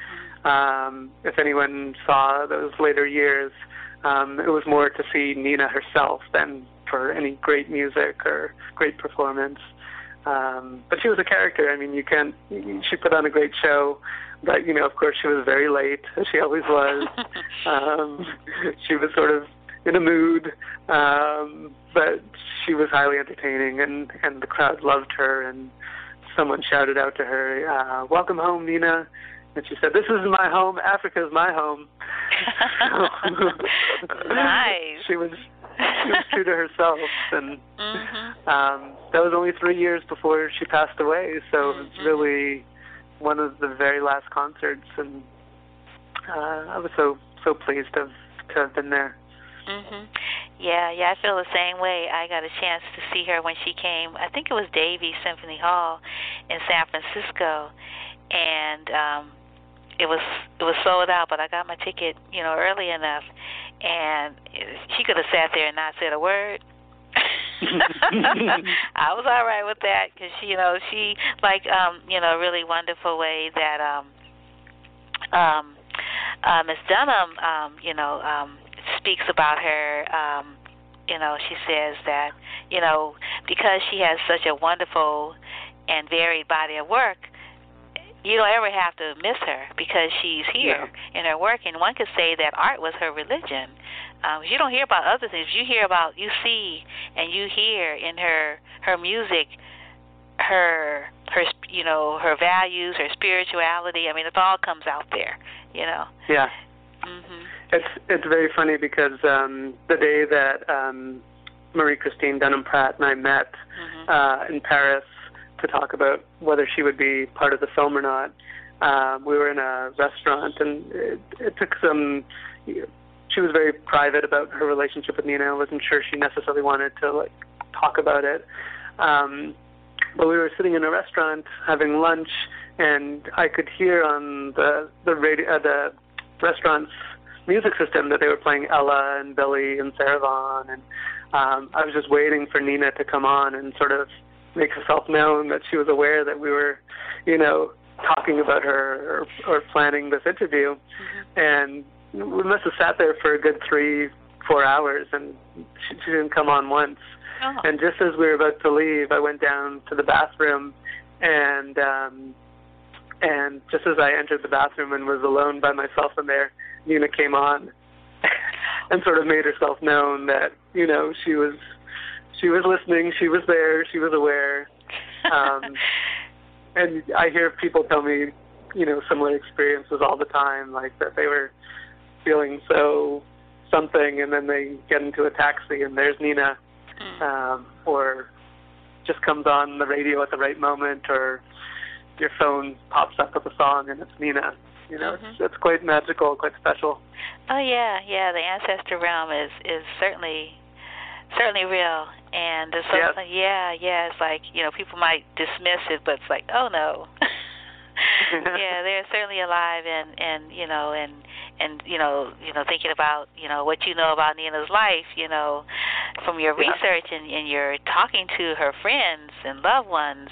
Um, if anyone saw those later years, um, it was more to see Nina herself than for any great music or great performance. Um, but she was a character. I mean, you can't. She put on a great show, but you know, of course, she was very late, she always was. um, she was sort of in a mood, um, but she was highly entertaining, and and the crowd loved her. And someone shouted out to her, uh, "Welcome home, Nina." And she said, "This is my home. Africa is my home." Nice. she was she was true to herself, and Mhm. um, that was only three years before she passed away. So it was Mhm. really one of the very last concerts, and uh, I was so so pleased to have, to have been there. Mhm. Yeah, yeah, I feel the same way. I got a chance to see her when she came. I think it was Davies Symphony Hall in San Francisco, and um it was it was sold out, but I got my ticket, you know, early enough, and she could have sat there and not said a word. I was all right with that because she, you know, she like um, you know, really wonderful way that um, um, uh, Miss Dunham, um, you know, um, speaks about her. Um, you know, she says that you know because she has such a wonderful and varied body of work, you don't ever have to miss her because she's here yeah. in her work. And one could say that art was her religion. Um, you don't hear about other things. You hear about, you see, and you hear in her her music, her her you know her values, her spirituality. I mean, it all comes out there. You know. Yeah. Mhm. It's it's very funny because um, the day that um, Marie Christine Dunham Pratt and I met Mhm. uh, in Paris to talk about whether she would be part of the film or not, uh, we were in a restaurant and it, it took some. She was very private about her relationship with Nina. I wasn't sure she necessarily wanted to like talk about it. Um, but we were sitting in a restaurant having lunch, and I could hear on the the radio uh, the restaurant's music system that they were playing Ella and Billy and Sarah Vaughan, and um, I was just waiting for Nina to come on and sort of make herself known that she was aware that we were, you know, talking about her or, or planning this interview, and we must have sat there for a good three, four hours, and she, she didn't come on once. Oh. And just as we were about to leave, I went down to the bathroom, and um, and just as I entered the bathroom and was alone by myself in there, Nina came on, and sort of made herself known that you know she was she was listening, she was there, she was aware. Um, and I hear people tell me, you know, similar experiences all the time, like that they were feeling so something, and then they get into a taxi and there's Nina Mm. um, or just comes on the radio at the right moment, or your phone pops up with a song and it's Nina. You know, Mhm. it's, it's quite magical, quite special. Oh yeah, yeah. The ancestor realm is is certainly certainly real, and it's so, Yes. yeah, yeah. It's like you know people might dismiss it, but it's like oh no. yeah, they're certainly alive, and and you know, and and you know, you know, thinking about you know what you know about Nina's life, you know, from your Yeah. research and and you're talking to her friends and loved ones.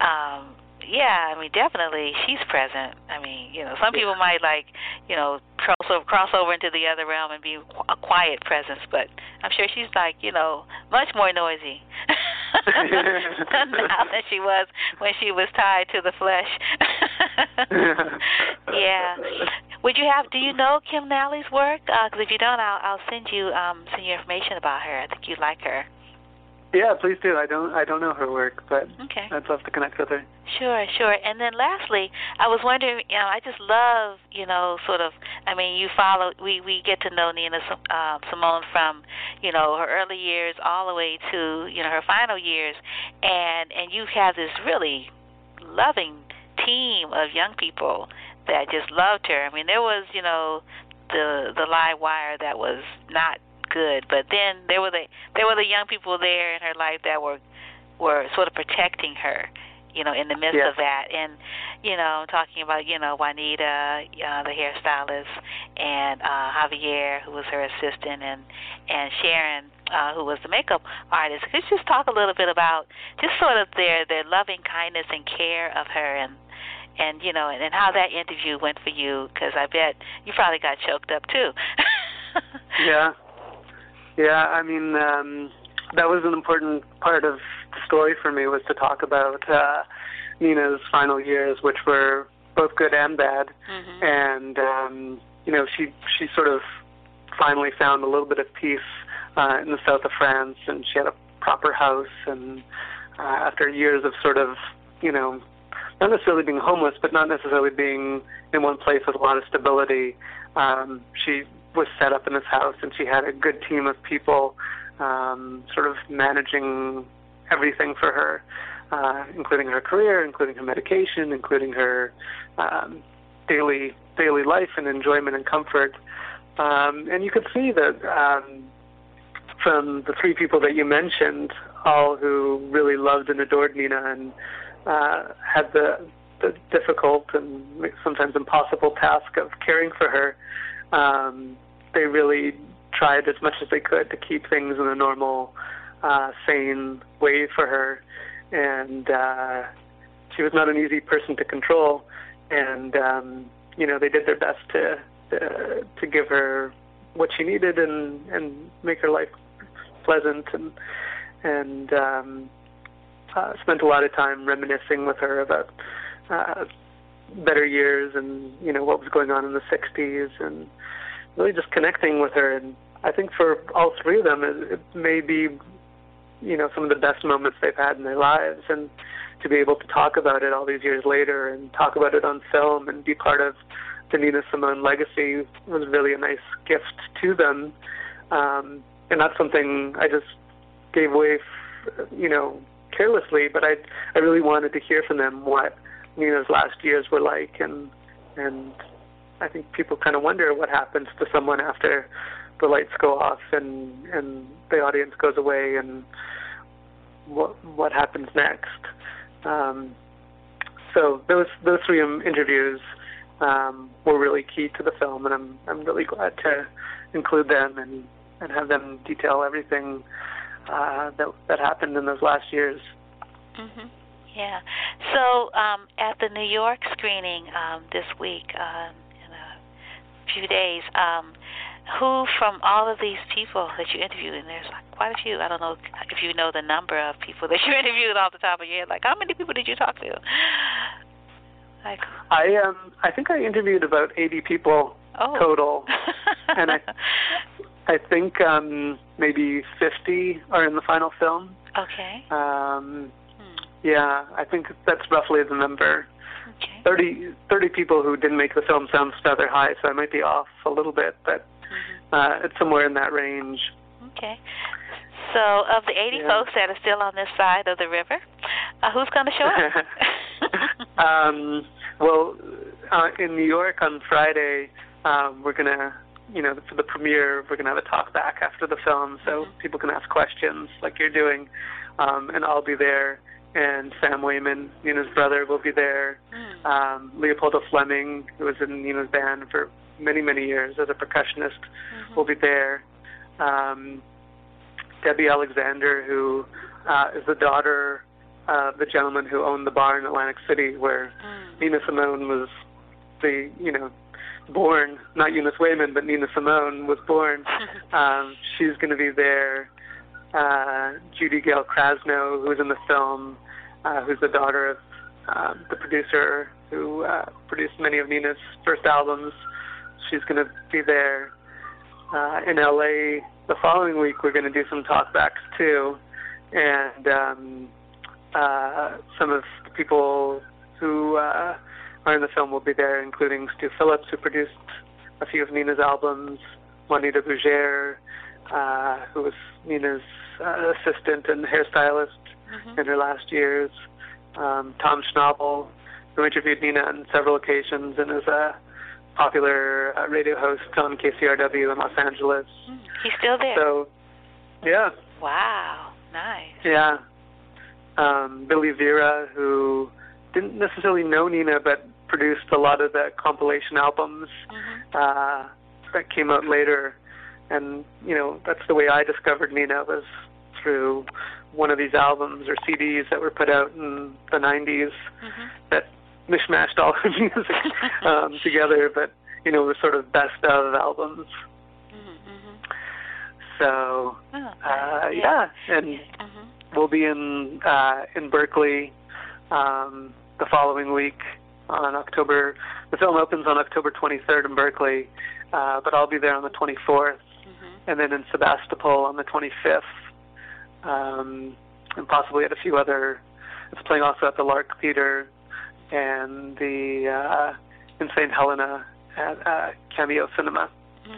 Um, yeah, I mean, definitely she's present. I mean, you know, some people might like, you know, cross over, cross over into the other realm and be a quiet presence, but I'm sure she's like, you know, much more noisy now than she was when she was tied to the flesh. yeah. Would you have? Do you know Kim Nalley's work? Because if you don't, I'll I'll send you um send you information about her. I think you'd like her. Yeah, please do. I don't I don't know her work, but Okay. I'd love to connect with her. Sure, sure. And then lastly, I was wondering, you know, I just love, you know, sort of. I mean, you follow. We we get to know Nina uh, Simone from, you know, her early years all the way to, you know, her final years, and and you have this really loving team of young people that just loved her. I mean, there was, you know, the the live wire that was not good, but then there were the there were the young people there in her life that were were sort of protecting her, you know, in the midst Yes. of that. And you know, I'm talking about you know Juanita, uh, the hairstylist, and uh, Javier, who was her assistant, and and Sharon, uh, who was the makeup artist. Could you just talk a little bit about just sort of their their loving kindness and care of her, and and you know, and, and how that interview went for you? Because I bet you probably got choked up too. Yeah. Yeah, I mean, um that was an important part of the story for me was to talk about uh Nina's final years, which were both good and bad. Mhm. and um, you know she she sort of finally found a little bit of peace uh, in the south of France, and she had a proper house, and uh, after years of sort of you know not necessarily being homeless, but not necessarily being in one place with a lot of stability, um, she was set up in this house, and she had a good team of people um, sort of managing everything for her. Uh, including her career, including her medication, including her um, daily daily life and enjoyment and comfort. Um, and you could see that um, from the three people that you mentioned, all who really loved and adored Nina and uh, had the the difficult and sometimes impossible task of caring for her. Um, they really tried as much as they could to keep things in a normal, uh, sane way for her, and uh, she was not an easy person to control. And um, you know, they did their best to to, to give her what she needed and and make her life pleasant and and um, uh, spent a lot of time reminiscing with her about uh, better years and you know what was going on in the 60s and really just connecting with her. And I think for all three of them it, it may be you know some of the best moments they've had in their lives. And to be able to talk about it all these years later and talk about it on film and be part of the Nina Simone legacy was really a nice gift to them. Um and that's something I just gave away you know carelessly but I I really wanted to hear from them what Nina's last years were like, and and I think people kind of wonder what happens to someone after the lights go off and and the audience goes away, and what what happens next. Um, so those those three interviews um, were really key to the film, and I'm I'm really glad to include them and and have them detail everything uh, that that happened in those last years. Mm-hmm. Yeah. So um, at the New York screening um, this week, a few days, um, who from all of these people that you interviewed, and there's like quite a few. I don't know if you know the number of people that you interviewed off the top of your head. Like, how many people did you talk to? Like, I um, I think I interviewed about 80 people oh. total, and I, I think um, maybe 50 are in the final film. Okay. Um, yeah, I think that's roughly the number. Okay. 30, 30 people who didn't make the film sounds rather high, so I might be off a little bit, but mm-hmm. uh, it's somewhere in that range. Okay. So, of the 80 yeah. folks that are still on this side of the river, uh, who's going to show up? um, well, uh, in New York on Friday, um, we're going to, you know, for the premiere, we're going to have a talk back after the film, so mm-hmm. people can ask questions like you're doing, um, and I'll be there and Sam Waymon, Nina's brother, will be there. Mm. Um, Leopoldo Fleming, who was in Nina's band for many, many years as a percussionist, mm-hmm. will be there. Um, Debbie Alexander, who uh, is the daughter of the gentleman who owned the bar in Atlantic City, where mm. Nina Simone was the, you know, born. Not Eunice Waymon, but Nina Simone was born. um, she's going to be there. Uh, Judy Gail Krasno, who was in the film, who's the daughter of uh, the producer who uh, produced many of Nina's first albums. She's going to be there uh, in LA the following week. We're going to do some talkbacks too, and um, uh, some of the people who uh, are in the film will be there, including Stu Phillips, who produced a few of Nina's albums, Juanita Bouger, uh, who was Nina's uh, assistant and hairstylist mm-hmm. in her last years. Um, Tom Schnabel, who interviewed Nina on several occasions and is a popular uh, radio host on KCRW in Los Angeles. Mm, he's still there. So, yeah. Wow, nice. Yeah. Um, Billy Vera, who didn't necessarily know Nina, but produced a lot of the compilation albums mm-hmm. uh, that came out later. And you know, that's the way I discovered Nina was through one of these albums or CDs that were put out in the 90s mm-hmm. that mishmashed all her music um, together, but you know, was sort of best of albums. Mm-hmm. So, oh, uh, yeah. yeah, and mm-hmm. we'll be in uh, in Berkeley um, the following week on October. The film opens on October 23rd in Berkeley, uh, but I'll be there on the 24th, mm-hmm. and then in Sebastopol on the 25th um, and possibly at a few other. It's playing also at the Lark Theater and the uh, in St. Helena at uh, Cameo Cinema. Mm-hmm.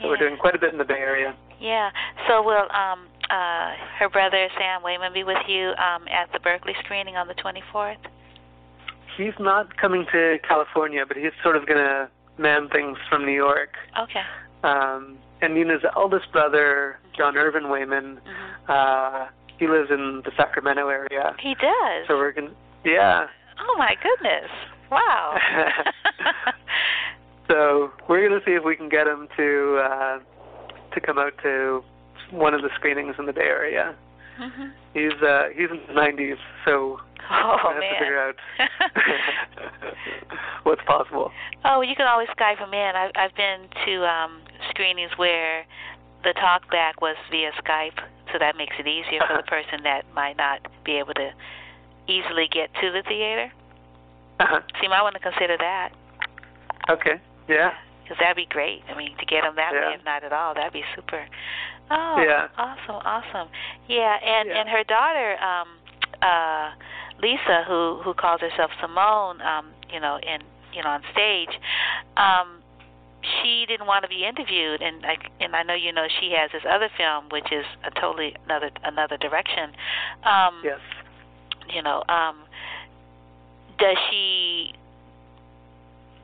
So we're doing quite a bit in the Bay Area. Yeah. So will um, uh, her brother Sam Waymon be with you um, at the Berkeley screening on the 24th? He's not coming to California, but he's sort of going to man things from New York. Okay. Um, and Nina's eldest brother, John Irvin Waymon, mm-hmm. uh, he lives in the Sacramento area. He does. So we're gonna, yeah. Oh my goodness! Wow. so we're gonna see if we can get him to uh, to come out to one of the screenings in the Bay Area. Mm-hmm. He's uh, he's in his 90s, so oh, we have man. to figure out what's possible. Oh, you can always Skype him in. I've I've been to um screenings where the talkback was via Skype, so that makes it easier for the person that might not be able to easily get to the theater. Uh-huh. So you might want to consider that. Okay. Yeah. Because that'd be great. I mean, to get them that Yeah. way, if not at all, that'd be super. Oh, Yeah. awesome, awesome. Yeah, and Yeah. and her daughter, um, uh, Lisa, who who calls herself Simone, um, you know, in you know on stage, um, she didn't want to be interviewed, and I and I know you know she has this other film, which is a totally another another direction. Um, Yes. you know, um, does she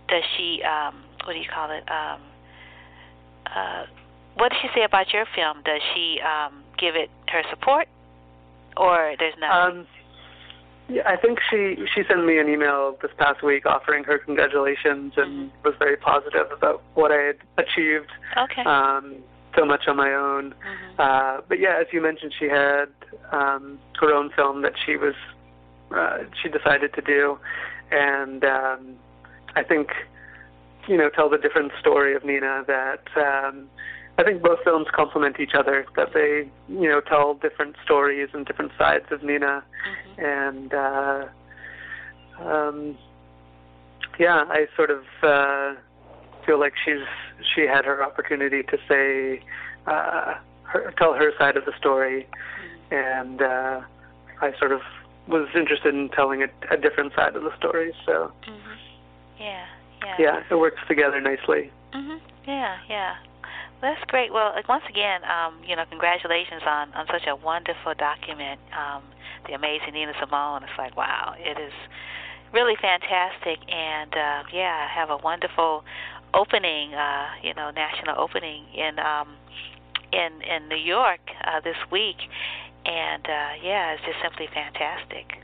does she um what do you call it um uh what does she say about your film does she um give it her support or there's nothing Um, yeah, I think she she sent me an email this past week offering her congratulations and was very positive about what I had achieved. okay Um, so much on my own. mhm Uh, but yeah, as you mentioned, she had um, her own film that she was uh, she decided to do, and um, I think you know tell the different story of Nina. That um, I think both films complement each other. That they you know tell different stories and different sides of Nina, mhm and uh, um, yeah, I sort of uh, feel like she's she had her opportunity to say uh, her, tell her side of the story, and uh, I sort of was interested in telling a, a different side of the story. So mhm yeah yeah yeah, it works together nicely. Mhm. Yeah, yeah. That's great. Well, once again, um, you know, congratulations on on such a wonderful document, um, the amazing Nina Simone. It's like, wow, it is really fantastic, and uh, yeah, have a wonderful opening, uh, you know, national opening in um, in in New York uh, this week, and uh, yeah, it's just simply fantastic.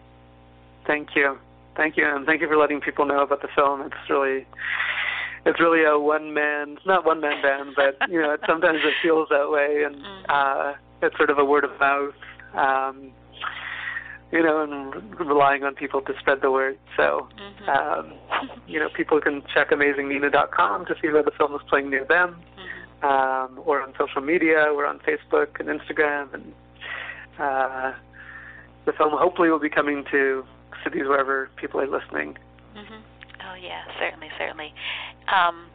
Thank you, thank you, and thank you for letting people know about the film. It's really it's really a one man not one man band but you know it, sometimes it feels that way and Mhm. uh it's sort of a word of mouth um you know and relying on people to spread the word so Mhm. um you know people can check amazingnina.com to see where the film is playing near them Mhm. um or on social media we're on facebook and instagram and uh the film hopefully will be coming to cities wherever people are listening Mhm. Oh yeah, certainly, certainly. Um,